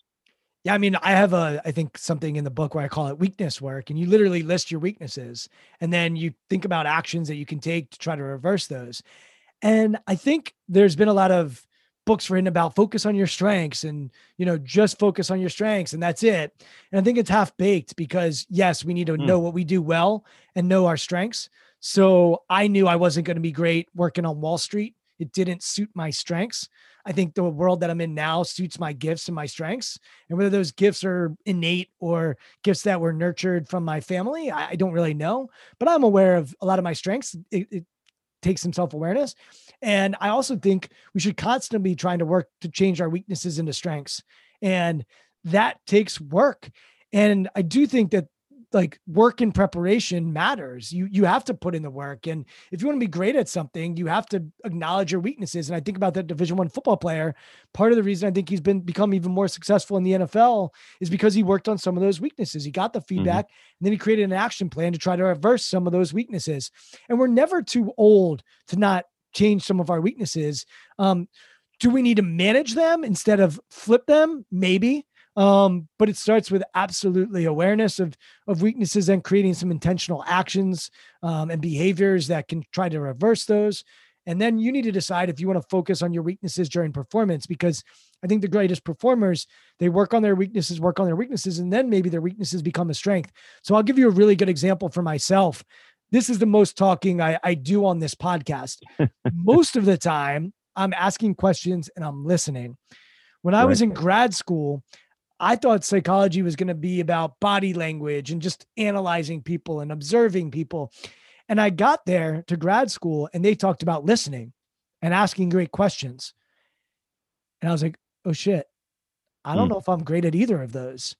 Yeah, I mean, I have a I think something in the book where I call it weakness work, and you literally list your weaknesses, and then you think about actions that you can take to try to reverse those. And I think there's been a lot of books written about focus on your strengths and you know just focus on your strengths and that's it and i think it's half baked because yes we need to mm. know what we do well and know our strengths so I knew I wasn't going to be great working on Wall Street. It didn't suit my strengths. I think the world that I'm in now suits my gifts and my strengths. And whether those gifts are innate or gifts that were nurtured from my family, I, don't really know. But I'm aware of a lot of my strengths. It, it takes some self awareness. And I also think we should constantly be trying to work to change our weaknesses into strengths. And that takes work. And I do think that like work in preparation matters. You you have to put in the work, and if you want to be great at something, you have to acknowledge your weaknesses. And I think about that Division One football player. Part of the reason I think he's been become even more successful in the NFL is because he worked on some of those weaknesses. He got the Mm-hmm. feedback, and then he created an action plan to try to reverse some of those weaknesses. And we're never too old to not change some of our weaknesses. Um, do we need to manage them instead of flip them? Maybe. Um, but it starts with absolutely awareness of of weaknesses and creating some intentional actions um, and behaviors that can try to reverse those. And then you need to decide if you want to focus on your weaknesses during performance because I think the greatest performers they work on their weaknesses, work on their weaknesses, and then maybe their weaknesses become a strength. So I'll give you a really good example for myself. This is the most talking I, I do on this podcast. most of the time, I'm asking questions and I'm listening. When I was in grad school, I thought psychology was going to be about body language and just analyzing people and observing people. And I got there to grad school and they talked about listening and asking great questions. And I was like, oh shit, I don't Hmm. know if I'm great at either of those.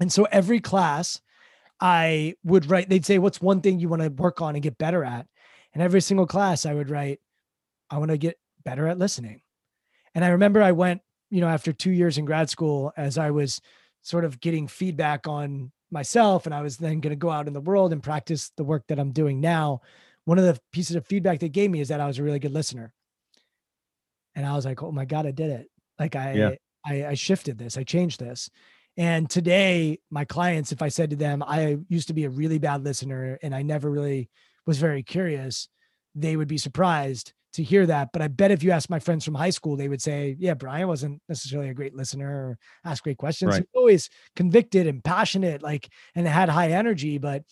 And so every class, I would write, they'd say, what's one thing you want to work on and get better at? And every single class, I would write, I want to get better at listening. And I remember I went, you know, after two years in grad school, as I was sort of getting feedback on myself, and I was then going to go out in the world and practice the work that I'm doing now. One of the pieces of feedback they gave me is that I was a really good listener. And I was like, oh my God, I did it. Like I, Yeah. I, I shifted this, I changed this. And today, my clients, if I said to them, I used to be a really bad listener and I never really was very curious, they would be surprised to hear that. But I bet if you ask my friends from high school, they would say, Yeah, Brian wasn't necessarily a great listener or ask great questions. Right. Always convicted and passionate, like, and had high energy. But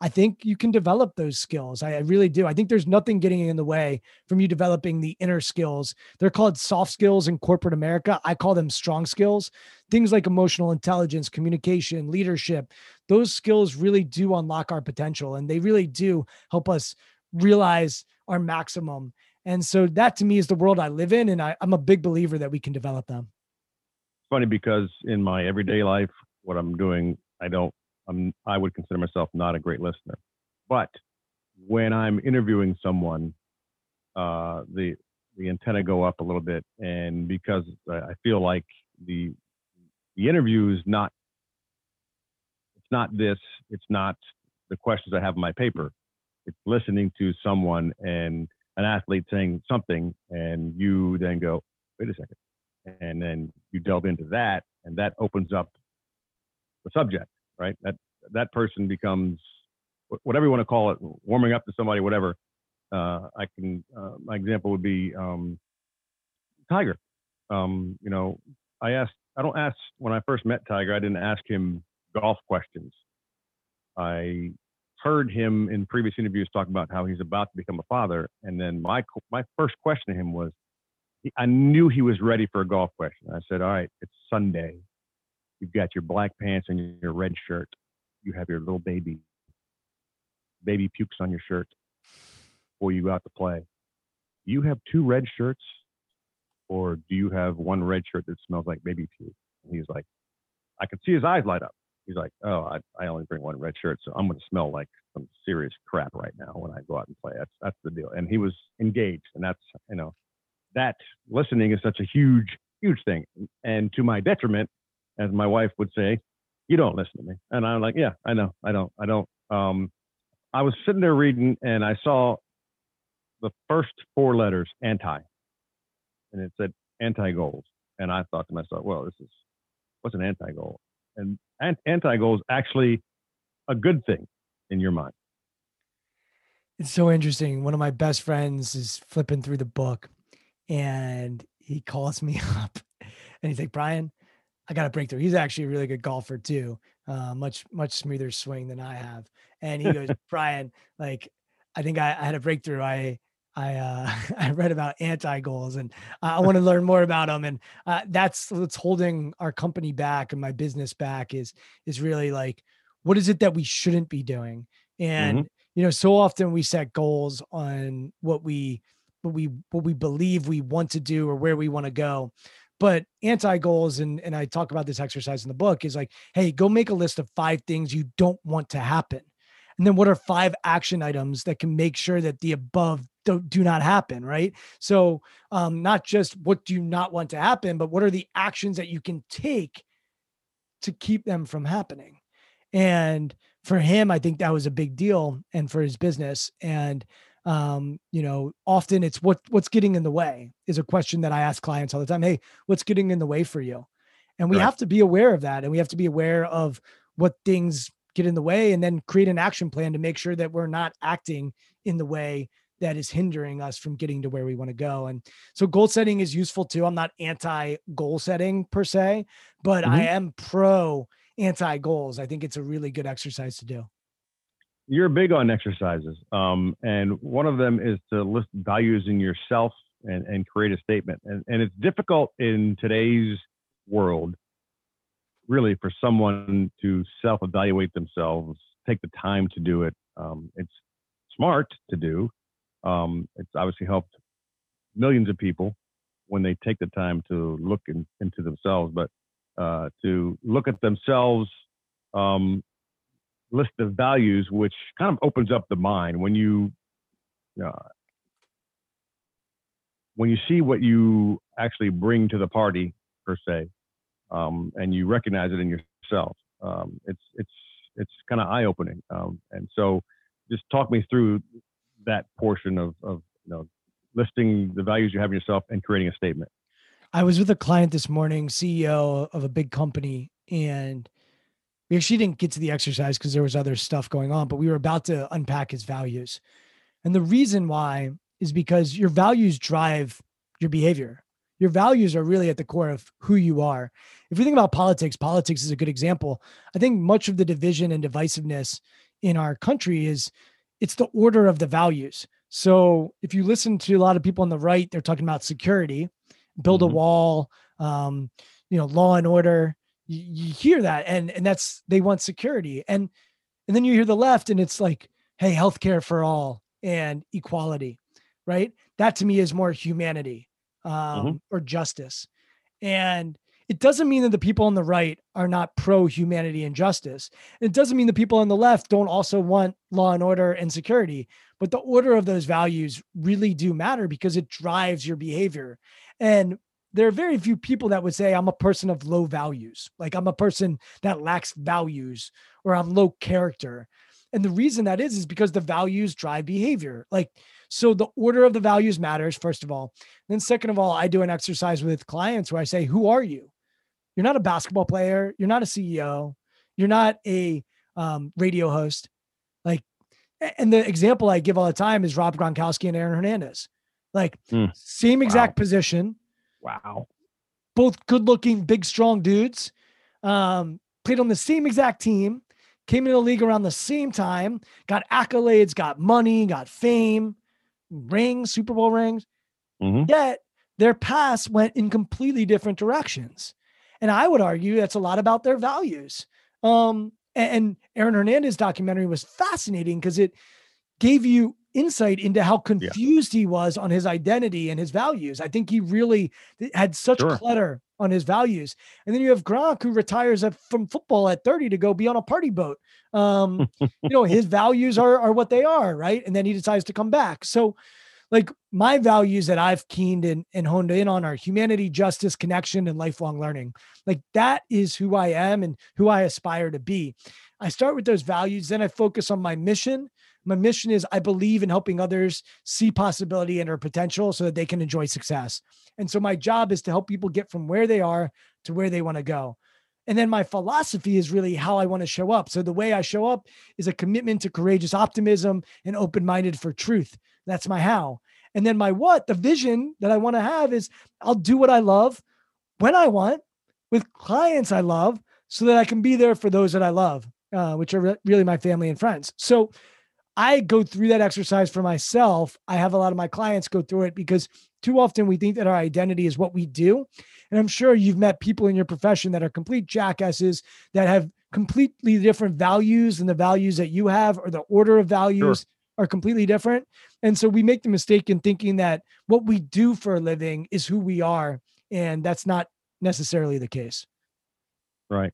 I think you can develop those skills. I, I really do. I think there's nothing getting in the way from you developing the inner skills. They're called soft skills in corporate America. I call them strong skills. Things like emotional intelligence, communication, leadership, those skills really do unlock our potential and they really do help us realize our maximum. And so that to me is the world I live in. And I, I'm a big believer that we can develop them. It's funny because in my everyday life, what I'm doing, I don't, I'm, I would consider myself not a great listener. But when I'm interviewing someone, uh, the the antenna go up a little bit, and because I feel like the the interview is not, it's not this, it's not the questions I have in my paper. It's listening to someone and an athlete saying something, and you then go, wait a second and then you delve into that and that opens up the subject right? That that person becomes whatever you want to call it warming up to somebody whatever. Uh, i can uh, my example would be um, tiger. Um, you know i asked i don't ask when i first met tiger i didn't ask him golf questions. I heard him in previous interviews talk about how he's about to become a father and then my my first question to him was I knew he was ready for a golf question. I said, All right, it's Sunday. You've got your black pants and your red shirt. You have your little baby. Baby pukes on your shirt before you go out to play. You have two red shirts or do you have one red shirt that smells like baby puke? And he's like, I could see his eyes light up. He's like, Oh, I, I only bring one red shirt, so I'm going to smell like some serious crap right now when I go out and play. That's that's the deal. And he was engaged, and that's you know that listening is such a huge, huge thing. And to my detriment, as my wife would say, you don't listen to me. And I'm like, yeah, I know, I don't, I don't. Um, I was sitting there reading and I saw the first four letters anti, and it said anti goals. And I thought to myself, well, this is what's an anti goal? And an- anti goal is actually a good thing in your mind. It's so interesting. One of my best friends is flipping through the book and he calls me up and he's like, Brian, I got a breakthrough. He's actually a really good golfer too. Uh, much, much smoother swing than I have. And he goes, Brian, like, I think I, I had a breakthrough. I, I, uh, I read about anti goals and I want to learn more about them. And uh, that's what's holding our company back and my business back is, is really like, what is it that we shouldn't be doing? And, you know, so often we set goals on what we, what we, what we believe we want to do or where we want to go. But anti goals, and, and I talk about this exercise in the book, is like, hey, go make a list of five things you don't want to happen. And then what are five action items that can make sure that the above do, do not happen, right? So um, not just what do you not want to happen, but what are the actions that you can take to keep them from happening? And for him, I think that was a big deal and for his business. And um, you know, often it's what what's getting in the way is a question that I ask clients all the time. Hey, what's getting in the way for you? And we right. have to be aware of that. And we have to be aware of what things get in the way and then create an action plan to make sure that we're not acting in the way that is hindering us from getting to where we want to go. And so goal setting is useful too. I'm not anti goal setting per se, but mm-hmm. I am pro anti goals. I think it's a really good exercise to do you're big on exercises, um, and one of them is to list values in yourself and, and create a statement. And, and it's difficult in today's world, really, for someone to self-evaluate themselves, take the time to do it. Um, it's smart to do. Um, it's obviously helped millions of people when they take the time to look in, into themselves, but uh, to look at themselves um, list of values, which kind of opens up the mind when you uh, when you see what you actually bring to the party per se, um, and you recognize it in yourself. Um, it's it's it's kind of eye opening. Um, and so, just talk me through that portion of of you know listing the values you have in yourself and creating a statement. I was with a client this morning, CEO of a big company, and we actually didn't get to the exercise because there was other stuff going on, but we were about to unpack his values. And the reason why is because your values drive your behavior. Your values are really at the core of who you are. If you think about politics, politics is a good example. I think much of the division and divisiveness in our country is it's the order of the values. So if you listen to a lot of people on the right, they're talking about security, build mm-hmm. a wall, um, you know, law and order you, you hear that and and that's they want security and and then you hear the left and it's like hey healthcare for all and equality right that to me is more humanity um, mm-hmm. or justice and it doesn't mean that the people on the right are not pro humanity and justice. It doesn't mean the people on the left don't also want law and order and security, but the order of those values really do matter because it drives your behavior. And there are very few people that would say I'm a person of low values, like I'm a person that lacks values or I'm low character. And the reason that is is because the values drive behavior. Like so the order of the values matters first of all. Then second of all, I do an exercise with clients where I say, "Who are you?" You're not a basketball player, you're not a CEO, you're not a um, radio host. Like and the example I give all the time is Rob Gronkowski and Aaron Hernandez. Like mm. same exact wow. position, Wow. Both good looking, big, strong dudes. Um, played on the same exact team, came into the league around the same time, got accolades, got money, got fame, rings, Super Bowl rings. Mm-hmm. Yet their paths went in completely different directions. And I would argue that's a lot about their values. Um, and Aaron Hernandez documentary was fascinating because it gave you insight into how confused yeah. he was on his identity and his values. I think he really had such sure. clutter on his values. And then you have Gronk who retires from football at 30 to go be on a party boat. Um, you know, his values are are what they are, right? And then he decides to come back. So like my values that I've keened and, and honed in on are humanity, justice, connection, and lifelong learning. Like that is who I am and who I aspire to be. I start with those values, then I focus on my mission, my mission is I believe in helping others see possibility and their potential so that they can enjoy success. And so my job is to help people get from where they are to where they want to go. And then my philosophy is really how I want to show up. So the way I show up is a commitment to courageous optimism and open minded for truth. That's my how. And then my what, the vision that I want to have is I'll do what I love when I want with clients I love so that I can be there for those that I love, uh, which are re- really my family and friends. So I go through that exercise for myself. I have a lot of my clients go through it because too often we think that our identity is what we do. And I'm sure you've met people in your profession that are complete jackasses that have completely different values than the values that you have, or the order of values sure. Are completely different. And so we make the mistake in thinking that what we do for a living is who we are. and that's not necessarily the case. Right.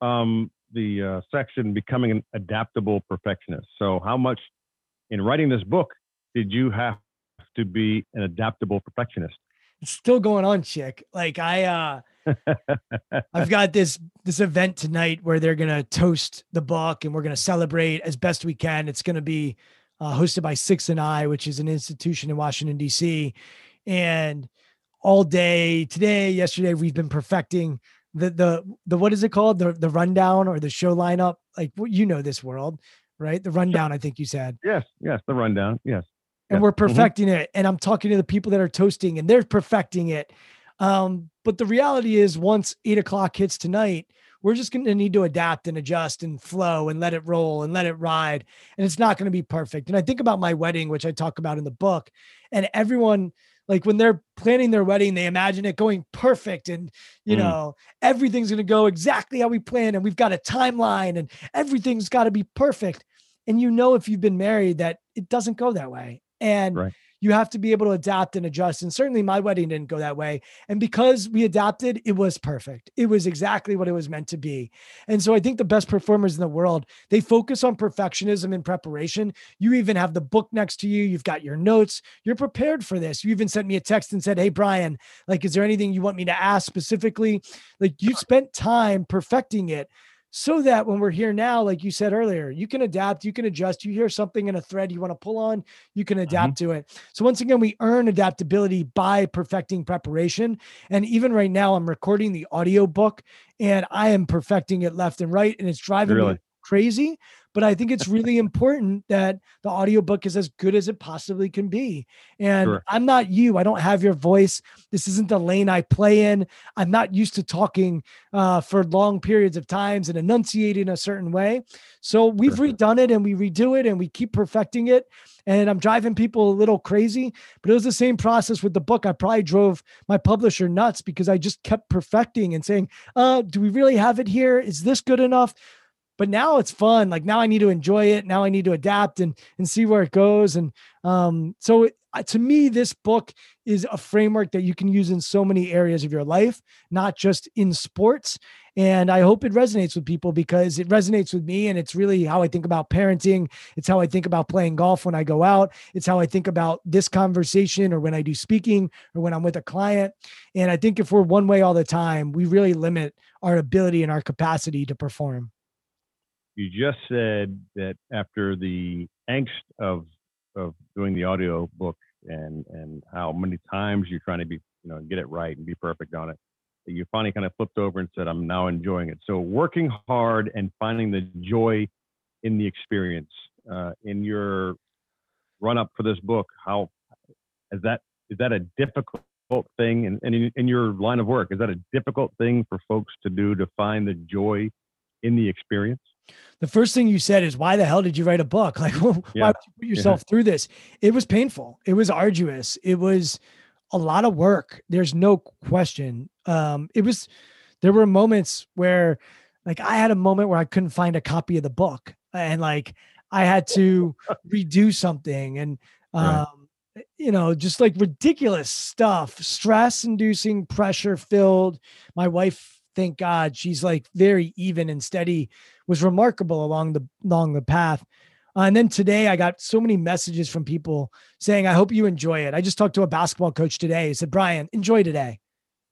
Um, the uh, section becoming an adaptable perfectionist. So, how much in writing this book did you have to be an adaptable perfectionist? It's still going on, chick. Like I, uh, I've got this this event tonight where they're gonna toast the book and we're gonna celebrate as best we can. It's gonna be uh, hosted by Sixth and I, which is an institution in Washington D.C. And all day today, yesterday, we've been perfecting the the the what is it called? The the rundown or the show lineup? Like you know this world right? The rundown i think you said. Yes yes the rundown yes. And yes. we're Mhm. perfecting it. And i'm talking to the people that are toasting and they're perfecting it. Um but the reality is once eight o'clock hits tonight we're just going to need to adapt and adjust and flow and let it roll and let it ride and it's not going to be perfect and i think about my wedding which i talk about in the book and everyone like when they're planning their wedding they imagine it going perfect and you Mm. know everything's going to go exactly how we plan and we've got a timeline and everything's got to be perfect and you know if you've been married that it doesn't go that way and Right. You have to be able to adapt and adjust and certainly my wedding didn't go that way and because we adapted it was perfect. It was exactly what it was meant to be. And so i think the best performers in the world they focus on perfectionism and preparation. You even have the book next to you you've got your notes you're prepared for this. You even sent me a text and said hey brian like is there anything you want me to ask specifically? Like you spent time perfecting it so that when we're here now like you said earlier you can adapt you can adjust. You hear something in a thread you want to pull on you can mm-hmm. adapt to it. So once again we earn adaptability by perfecting preparation. And even right now i'm recording the audio book and i am perfecting it left and right and it's driving me crazy but i think it's really important that the audiobook is as good as it possibly can be. And Sure. i'm not you i don't have your voice. This isn't the lane i play in. I'm not used to talking uh, for long periods of times and enunciating a certain way. So we've Sure. redone it and we redo it and we keep perfecting it. And i'm driving people a little crazy but it was the same process with the book. I probably drove my publisher nuts because i just kept perfecting and saying uh do we really have it here? Is this good enough but now it's fun. Like now i need to enjoy it. Now i need to adapt and and see where it goes. And um so it, to me this book is a framework that you can use in so many areas of your life not just in sports. And i hope it resonates with people because it resonates with me and it's really how i think about parenting. It's how i think about playing golf when i go out. It's how i think about this conversation or when i do speaking or when i'm with a client. And i think if we're one way all the time we really limit our ability and our capacity to perform you just said that after the angst of of doing the audio book and and how many times you're trying to be you know get it right and be perfect on it that you finally kind of flipped over and said i'm now enjoying it. So working hard and finding the joy in the experience uh, in your run up for this book how is that is that a difficult thing and in, in, in your line of work? Is that a difficult thing for folks to do to find the joy in the experience the first thing you said is why the hell did you write a book? Like why Yeah. would you put yourself through this? It was painful. It was arduous. It was a lot of work. There's no question. Um it was there were moments where like i had a moment where i couldn't find a copy of the book and like i had to redo something and Right. um you know just like ridiculous stuff stress inducing pressure filled my wife thank god she's like very even and steady was remarkable along the along the path. Uh, and then today I got so many messages from people saying, I hope you enjoy it. I just talked to a basketball coach today. He said, Brian, enjoy today.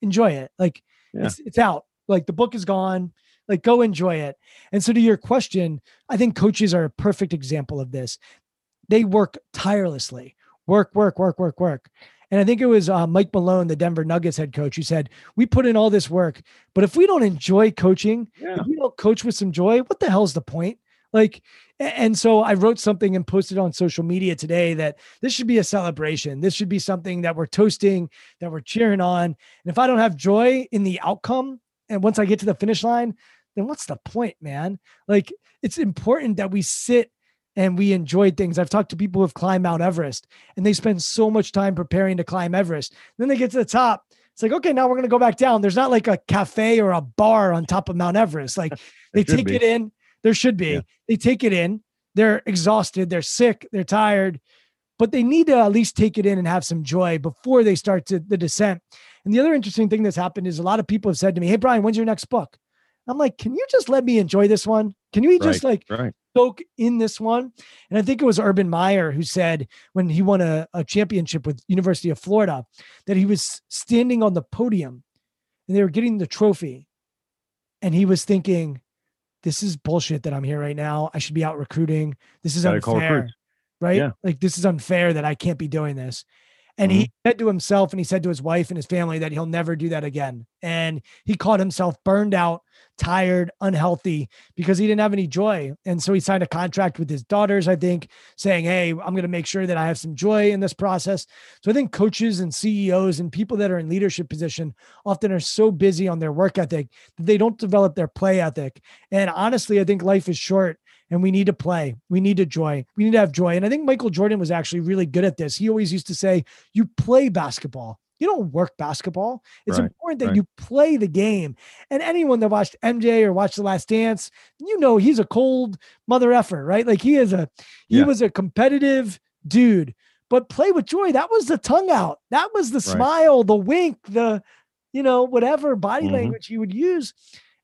Enjoy it. Like Yeah. it's it's out. Like the book is gone. Like go enjoy it. And so to your question, I think coaches are a perfect example of this. They work tirelessly. Work, work, work, work, work. And I think it was uh, Mike Malone, the Denver Nuggets head coach, who said, "We put in all this work, but if we don't enjoy coaching, yeah if we don't coach with some joy, what the hell's the point? Like, and so I wrote something and posted on social media today that this should be a celebration. This should be something that we're toasting, that we're cheering on. And if I don't have joy in the outcome, and once I get to the finish line, then what's the point, man? Like, it's important that we sit and we enjoy things. I've talked to people who've climbed Mount Everest and they spend so much time preparing to climb Everest. Then they get to the top. It's like, okay, now we're going to go back down. There's not like a cafe or a bar on top of Mount Everest. Like they take be. it in. There should be. Yeah. They take it in. They're exhausted. They're sick. They're tired, but they need to at least take it in and have some joy before they start to the descent. And the other interesting thing that's happened is a lot of people have said to me, Hey, Brian, when's your next book? I'm like, Can you just let me enjoy this one? Can you just Right, like right. Soak in this one? And I think it was Urban Meyer who said when he won a, a championship with University of Florida that he was standing on the podium and they were getting the trophy. And he was thinking, this is bullshit that I'm here right now. I should be out recruiting. This is Gotta unfair. Right? Yeah. Like this is unfair that I can't be doing this. And he mm-hmm. said to himself and he said to his wife and his family that he'll never do that again. And he caught himself burned out, tired, unhealthy because he didn't have any joy. And so he signed a contract with his daughters, I think, saying, Hey, I'm going to make sure that I have some joy in this process. So I think coaches and CEOs and people that are in leadership position often are so busy on their work ethic that they don't develop their play ethic. And honestly, I think life is short and we need to play. We need to joy. We need to have joy. And I think Michael Jordan was actually really good at this. He always used to say, You play basketball. You don't work basketball. It's Right, important that right. you play the game. And anyone that watched MJ or watched The Last Dance, you know he's a cold mother effer, right? Like he is a he Yeah. was a competitive dude. But play with joy. That was the tongue out. That was the Right. smile, the wink, the you know whatever body Mhm. language he would use.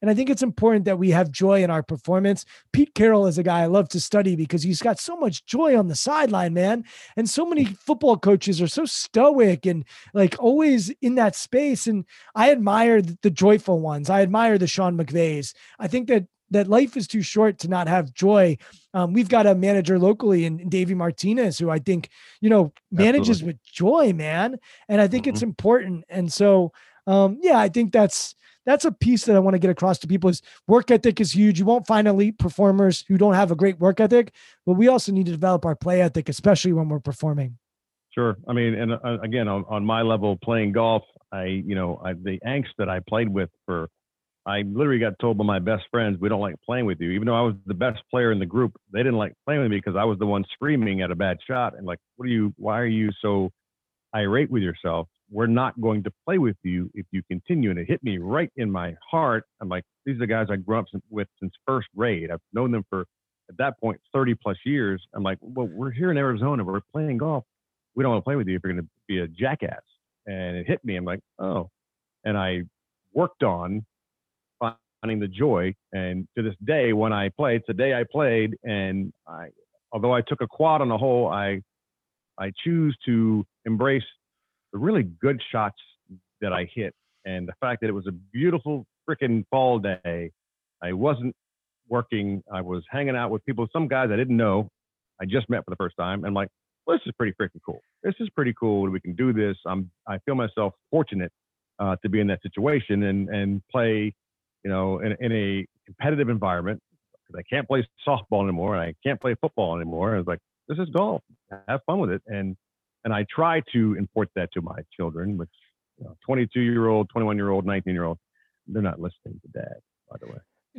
And I think it's important that we have joy in our performance. Pete Carroll is a guy I love to study because he's got so much joy on the sideline, man. And so many football coaches are so stoic and like always in that space. And I admire the joyful ones. I admire the Sean McVays. I think that that life is too short to not have joy. Um, we've got a manager locally in, in Davey Martinez who I think, you know, manages with joy, man. And I think it's important. And so, um, yeah, I think that's that's a piece that I want to get across to people is work ethic is huge. You won't find elite performers who don't have a great work ethic, but we also need to develop our play ethic, especially when we're performing. Sure. I mean, and uh, again, on, on my level, playing golf, I, you know, I, the angst that I played with for, I literally got told by my best friends, we don't like playing with you. Even though I was the best player in the group, they didn't like playing with me because I was the one screaming at a bad shot. And like, what are you, why are you so irate with yourself? We're not going to play with you if you continue. And it hit me right in my heart. I'm like, these are the guys I grew up with since first grade. I've known them for, at that point, 30 plus years. I'm like, well, we're here in Arizona. We're playing golf we don't want to play with you if you're going to be a jackass. And it hit me. I'm like, oh. And I worked on finding the joy. And to this day, when I play, today I played. And I, although I took a quad on the hole, I, I choose to embrace the really good shots that I hit. And the fact that it was a beautiful freaking fall day. I wasn't working. I was hanging out with people, some guys I didn't know. I just met for the first time. I'm like, well, this is pretty freaking cool. This is pretty cool. We can do this. I'm I feel myself fortunate uh, to be in that situation and and play, you know, in, in a competitive environment because I can't play softball anymore and I can't play football anymore. I was like, this is golf. Have fun with it. And and I try to import that to my children, which you know, 22 year old, 21 year old, 19 year old, they're not listening to dad, by the way.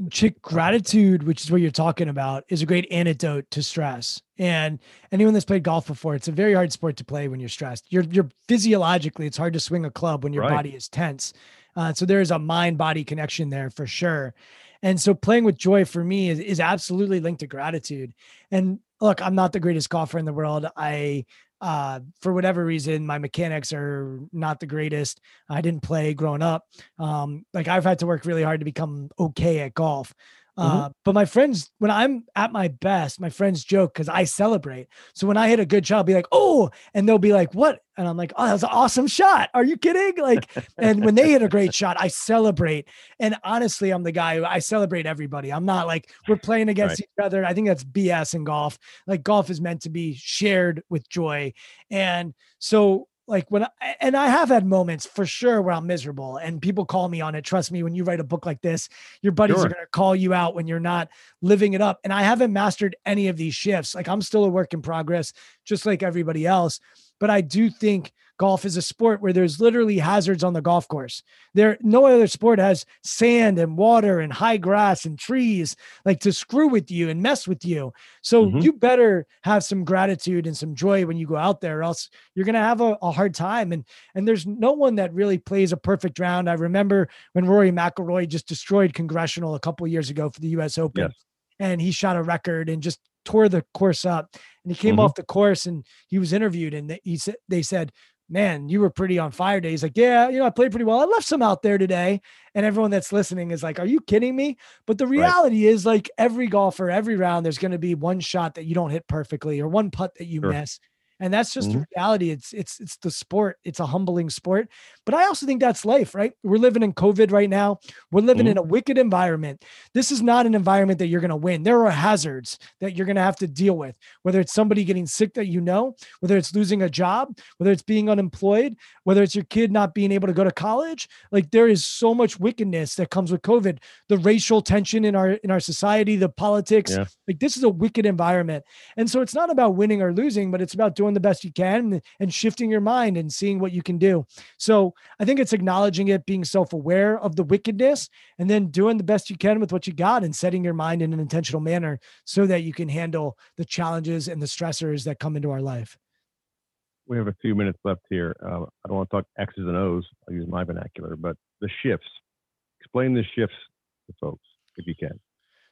Chick gratitude, which is what you're talking about, is a great antidote to stress. And anyone that's played golf before, it's a very hard sport to play when you're stressed. You're you're physiologically, it's hard to swing a club when your Right. body is tense. Uh, so there is a mind body connection there for sure. And so playing with joy for me is, is absolutely linked to gratitude. And look, I'm not the greatest golfer in the world. I uh, for whatever reason, my mechanics are not the greatest. I didn't play growing up. Um, like I've had to work really hard to become okay at golf. Uh, but my friends, when I'm at my best, my friends joke because I celebrate. So when I hit a good shot, I'll be like, oh, and they'll be like, what? And I'm like, oh, that was an awesome shot. Are you kidding? Like, and when they hit a great shot, I celebrate. And honestly, I'm the guy who I celebrate everybody. I'm not like we're playing against each other. I think that's BS in golf. Like golf is meant to be shared with joy. And so like when I, and I have had moments for sure where I'm miserable and people call me on it. Trust me, when you write a book like this, your buddies Sure. are going to call you out when you're not living it up. And I haven't mastered any of these shifts. Like I'm still a work in progress, just like everybody else. But I do think golf is a sport where there's literally hazards on the golf course. There, no other sport has sand and water and high grass and trees like to screw with you and mess with you. So Mhm. you better have some gratitude and some joy when you go out there, or else you're gonna have a, a hard time. And and there's no one that really plays a perfect round. I remember when Rory McIlroy just destroyed Congressional a couple years ago for the U.S. Open, Yes. and he shot a record and just tore the course up. And he came Mhm. off the course and he was interviewed, and he said they said. man, you were pretty on fire today. He's like, yeah, you know, I played pretty well. I left some out there today. And everyone that's listening is like, are you kidding me? But the reality right. is like every golfer, every round, there's going to be one shot that you don't hit perfectly or one putt that you sure. miss and that's just mm-hmm. the reality. It's it's it's the sport. It's a humbling sport. But i also think that's life right? We're living in covid right now. We're living mm-hmm. in a wicked environment. This is not an environment that you're going to win. There are hazards that you're going to have to deal with whether it's somebody getting sick that you know whether it's losing a job whether it's being unemployed whether it's your kid not being able to go to college. Like there is so much wickedness that comes with covid. The racial tension in our in our society the politics. Yeah. like this is a wicked environment. And so it's not about winning or losing but it's about doing the best you can and shifting your mind and seeing what you can do. So I think it's acknowledging it, being self aware of the wickedness, and then doing the best you can with what you got and setting your mind in an intentional manner so that you can handle the challenges and the stressors that come into our life. We have a few minutes left here. Uh, I don't want to talk X's and O's. I'll use my vernacular, but the shifts. Explain the shifts to folks if you can.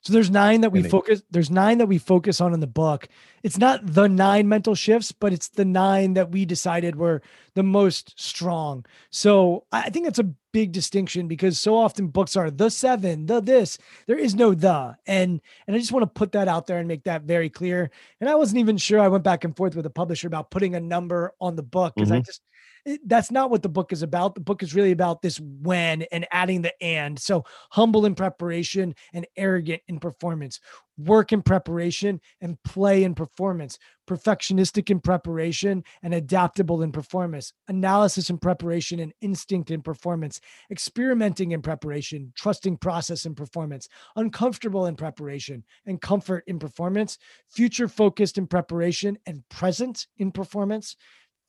So there's nine that we focus. There's nine that we focus on in the book. It's not the nine mental shifts, but it's the nine that we decided were the most strong. So I think that's a big distinction because so often books are the seven, the this. There is no the, and and I just want to put that out there and make that very clear. And I wasn't even sure. I went back and forth with a publisher about putting a number on the book because mm-hmm. I just Eh, that's not what the book is about. The book is really about this when and adding the and. So humble in preparation and arrogant in performance, work in preparation and play in performance, perfectionistic in preparation and adaptable in performance, analysis in preparation and instinct in performance, experimenting in preparation, trusting process in performance, uncomfortable in preparation and comfort in performance, future focused in preparation and present in performance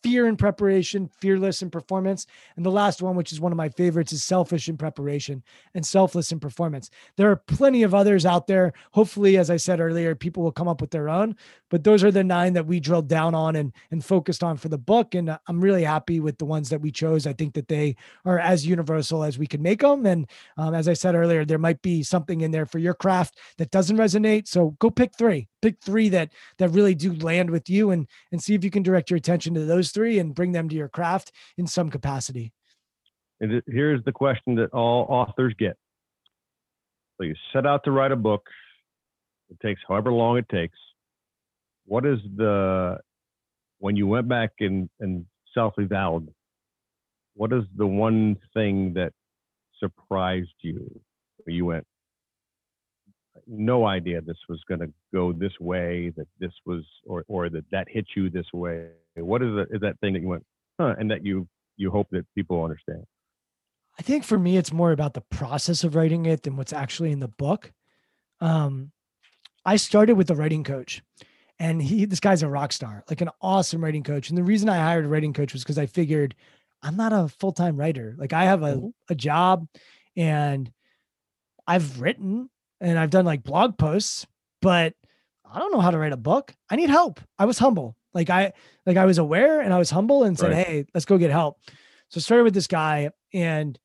fear in preparation, fearless in performance. And the last one, which is one of my favorites, is selfish in preparation and selfless in performance. There are plenty of others out there. Hopefully, as I said earlier, people will come up with their own, but those are the nine that we drilled down on and, and focused on for the book. And I'm really happy with the ones that we chose. I think that they are as universal as we can make them. And um, as I said earlier, there might be something in there for your craft that doesn't resonate. So go pick three pick three that that really do land with you and and see if you can direct your attention to those three and bring them to your craft in some capacity. And here's the question that all authors get. So you set out to write a book. It takes however long it takes. What is the when you went back and and self-evaluated what is the one thing that surprised you you went no idea this was going to go this way, that this was, or or that that hit you this way. What is, it, is that thing that you went, huh, and that you you hope that people understand? I think for me, it's more about the process of writing it than what's actually in the book. Um, I started with a writing coach, and he this guy's a rock star, like an awesome writing coach. And the reason I hired a writing coach was because I figured I'm not a full time writer. Like I have a, mm-hmm. a job, and I've written and I've done like blog posts, but I don't know how to write a book. I need help. I was humble. Like I like I was aware and I was humble and said, right. "Hey, let's go get help." So I started with this guy and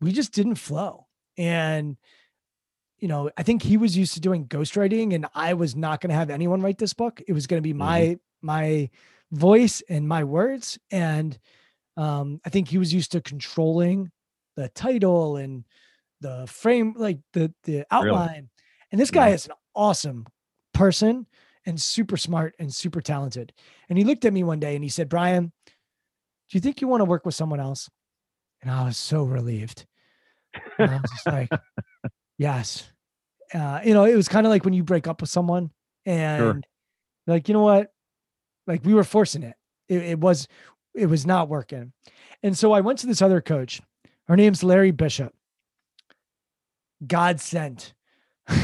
we just didn't flow. And you know, I think he was used to doing ghostwriting and I was not going to have anyone write this book. It was going to be my mm-hmm. my voice and my words and um I think he was used to controlling the title and the frame, like the the outline. Really? And this guy yeah. is an awesome person and super smart and super talented. And he looked at me one day and he said, "Brian, do you think you want to work with someone else?" And I was so relieved. And I was just like, "Yes." Uh, you know, it was kind of like when you break up with someone and sure. like, you know what? Like we were forcing it. it. It was it was not working. And so I went to this other coach. Her name's Lari Bishop. God sent.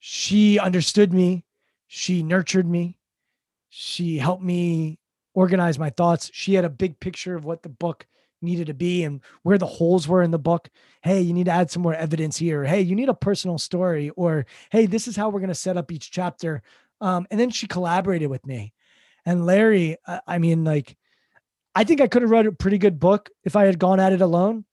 she understood me. She nurtured me. She helped me organize my thoughts. She had a big picture of what the book needed to be and where the holes were in the book. Hey, you need to add some more evidence here. Hey, you need a personal story. Or, hey, this is how we're going to set up each chapter. Um, and then she collaborated with me. And Lari, I mean, like, I think I could have wrote a pretty good book if I had gone at it alone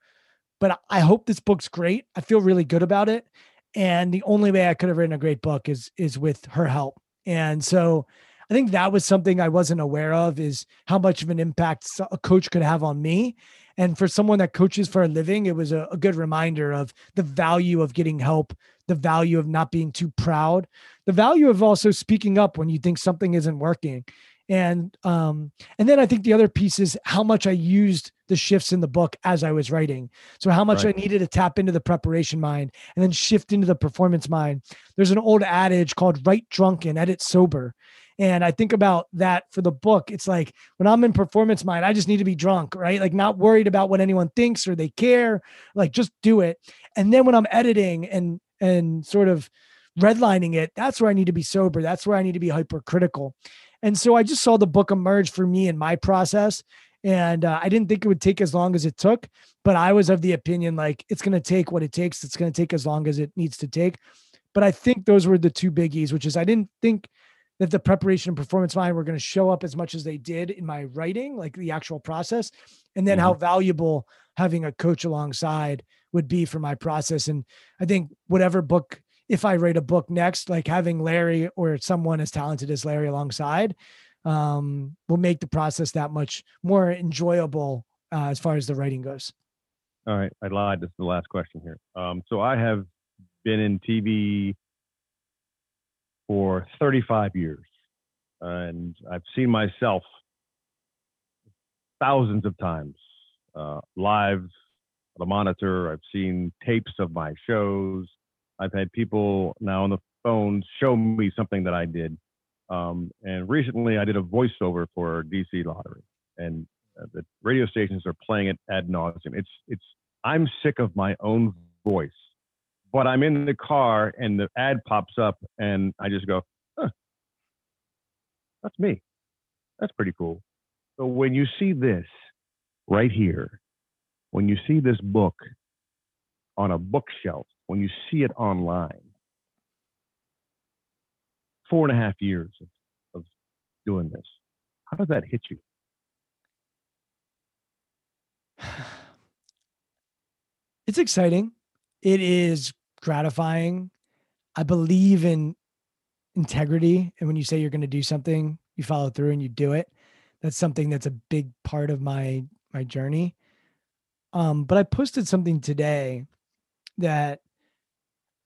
but I hope this book's great. I feel really good about it. And the only way I could have written a great book is is with her help. And so I think that was something I wasn't aware of is how much of an impact a coach could have on me. And for someone that coaches for a living, it was a, a good reminder of the value of getting help, the value of not being too proud, the value of also speaking up when you think something isn't working and um and then i think the other piece is how much i used the shifts in the book as i was writing. So how much right. i needed to tap into the preparation mind and then shift into the performance mind. There's an old adage called write drunk and edit sober. And i think about that for the book. It's like when i'm in performance mind i just need to be drunk right? Like not worried about what anyone thinks or they care. Like just do it. And then when i'm editing and and sort of redlining it that's where i need to be sober. That's where i need to be hypercritical. And so I just saw the book emerge for me in my process. And uh, I didn't think it would take as long as it took, but I was of the opinion like it's going to take what it takes. It's going to take as long as it needs to take. But I think those were the two biggies, which is I didn't think that the preparation and performance mind were going to show up as much as they did in my writing, like the actual process, and then mm-hmm. how valuable having a coach alongside would be for my process. And I think whatever book if I write a book next, like having Lari or someone as talented as Lari alongside um, will make the process that much more enjoyable uh, as far as the writing goes. All right, I lied. This is the last question here. Um, so I have been in TV for 35 years, and I've seen myself thousands of times uh, live on the monitor. I've seen tapes of my shows. I've had people now on the phone show me something that I did. Um, and recently I did a voiceover for DC Lottery, and uh, the radio stations are playing it ad nauseum. It's it's I'm sick of my own voice, but I'm in the car and the ad pops up, and I just go, huh, that's me. That's pretty cool. So when you see this right here, when you see this book on a bookshelf when you see it online. Four and a half years of, of doing this. How does that hit you? It's exciting. It is gratifying. I believe in integrity. And when you say you're going to do something, you follow through and you do it. That's something that's a big part of my my journey. Um, but I posted something today that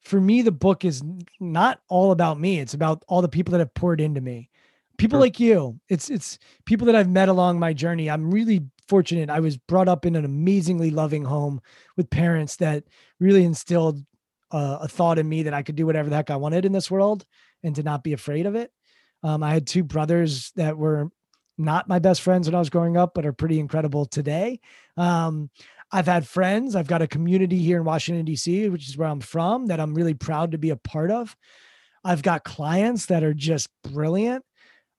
for me, the book is not all about me. It's about all the people that have poured into me. People sure. like you. It's it's people that I've met along my journey. I'm really fortunate. I was brought up in an amazingly loving home with parents that really instilled uh, a thought in me that I could do whatever the heck I wanted in this world and to not be afraid of it. Um, I had two brothers that were not my best friends when I was growing up, but are pretty incredible today. Um, I've had friends. I've got a community here in Washington, D.C., which is where I'm from, that I'm really proud to be a part of. I've got clients that are just brilliant.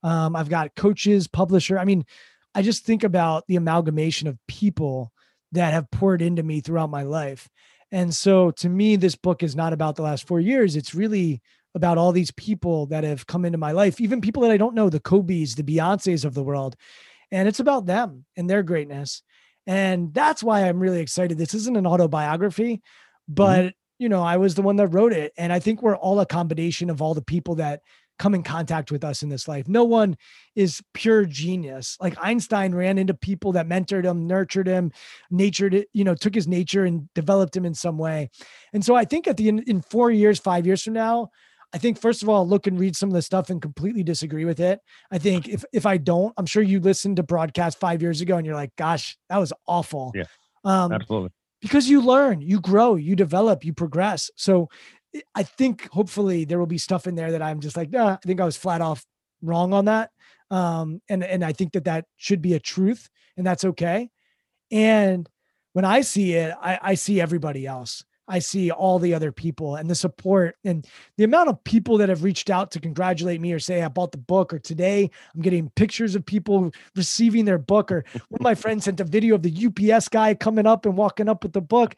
Um, I've got coaches, publisher. I mean, I just think about the amalgamation of people that have poured into me throughout my life. And so to me, this book is not about the last four years. It's really about all these people that have come into my life, even people that I don't know, the Kobe's, the Beyonce's of the world. And it's about them and their greatness. And that's why I'm really excited. This isn't an autobiography, mm-hmm. but mm-hmm. you know, I was the one that wrote it. And I think we're all a combination of all the people that come in contact with us in this life. No one is pure genius. Like Einstein ran into people that mentored him, nurtured him, natured it, you know, took his nature and developed him in some way. And so I think at the in four years, five years from now, I think first of all, look and read some of the stuff and completely disagree with it. I think if if I don't, I'm sure you listened to broadcast five years ago and you're like, gosh, that was awful. Yeah. Um, absolutely. Because you learn, you grow, you develop, you progress. So I think hopefully there will be stuff in there that I'm just like, nah, I think I was flat off wrong on that. Um, and and I think that that should be a truth, and that's okay. And when I see it, I, I see everybody else. I see all the other people and the support and the amount of people that have reached out to congratulate me or say I bought the book or today I'm getting pictures of people receiving their book or one of my friends sent a video of the UPS guy coming up and walking up with the book.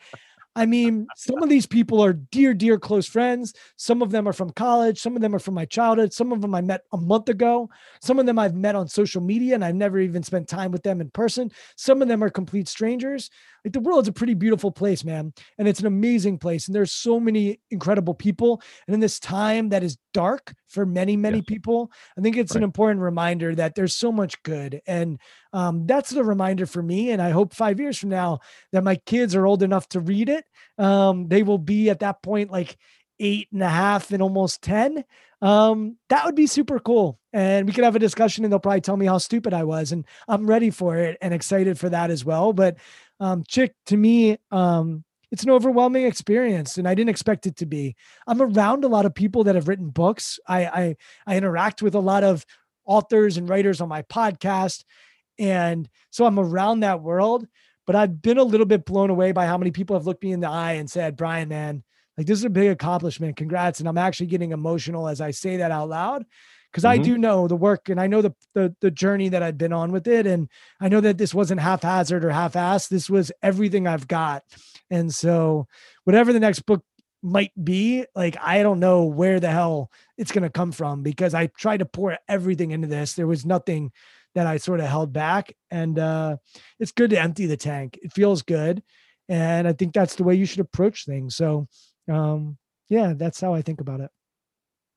I mean, some of these people are dear, dear close friends. Some of them are from college. Some of them are from my childhood. Some of them I met a month ago. Some of them I've met on social media and I've never even spent time with them in person. Some of them are complete strangers. Like the world's a pretty beautiful place, man. And it's an amazing place. And there's so many incredible people. And in this time that is dark for many, many Yes. people. I think it's an important reminder that there's so much good. And um, that's the reminder for me. And I hope five years from now that my kids are old enough to read it. Um, they will be at that point like eight and a half and almost 10. Um, that would be super cool. And we could have a discussion and they'll probably tell me how stupid I was. And I'm ready for it and excited for that as well. But um, Chick, to me, um, it's an overwhelming experience and I didn't expect it to be. I'm around a lot of people that have written books. I I, I interact with a lot of authors and writers on my podcast. And so I'm around that world, but I've been a little bit blown away by how many people have looked me in the eye and said, Brian, man, like this is a big accomplishment. Congrats. And I'm actually getting emotional as I say that out loud. Cause I Mhm. do know the work and I know the, the the journey that I've been on with it. And I know that this wasn't haphazard or half-assed. This was everything I've got. And so whatever the next book might be, like I don't know where the hell it's gonna come from because I tried to pour everything into this. There was nothing that I sort of held back. And uh it's good to empty the tank. It feels good. And I think that's the way you should approach things. So um yeah, that's how I think about it.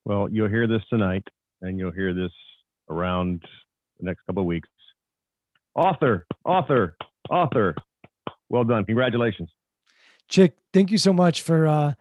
Well, you'll hear this tonight, and you'll hear this around the next couple of weeks. Author, author, author. Well done. Congratulations. Chick, thank you so much for uh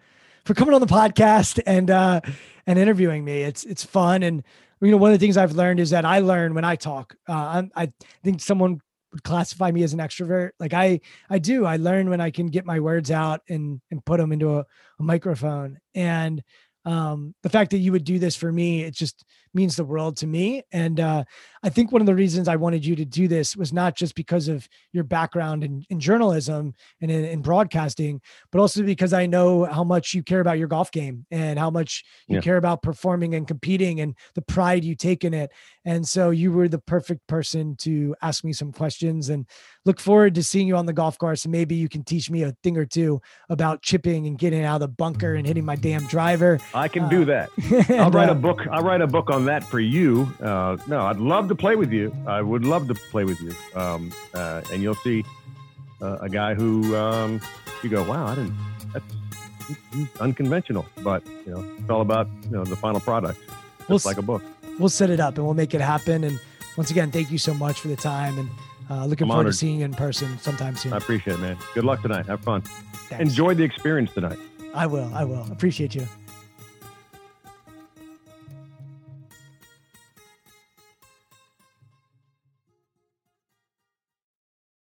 for coming on the podcast and uh and interviewing me. It's it's fun and you know one of the things I've learned is that I learn when I talk. Uh I think someone would classify me as an extrovert. Like I I do. I learn when I can get my words out and and put them into a, a microphone. And um the fact that you would do this for me, it's just means the world to me. And uh I think one of the reasons I wanted you to do this was not just because of your background in, in journalism and in, in broadcasting, but also because I know how much you care about your golf game and how much you Yeah. care about performing and competing and the pride you take in it. And so you were the perfect person to ask me some questions and look forward to seeing you on the golf course. And maybe you can teach me a thing or two about chipping and getting out of the bunker and hitting my damn driver. I can Uh, do that. I'll write uh, a book. I'll write a book on that for you. Uh, no, I'd love to play with you. I would love to play with you. Um, uh, and you'll see uh, a guy who um, you go, wow, I didn't. That's he's unconventional, but you know, it's all about you know the final product, It's We'll like a book. we'll set it up and we'll make it happen. And once again, thank you so much for the time and uh, looking I'm forward honored. to seeing you in person sometime soon. I appreciate it, man. Good luck tonight. Have fun. Thanks. Enjoy the experience tonight. I will. I will. Appreciate you.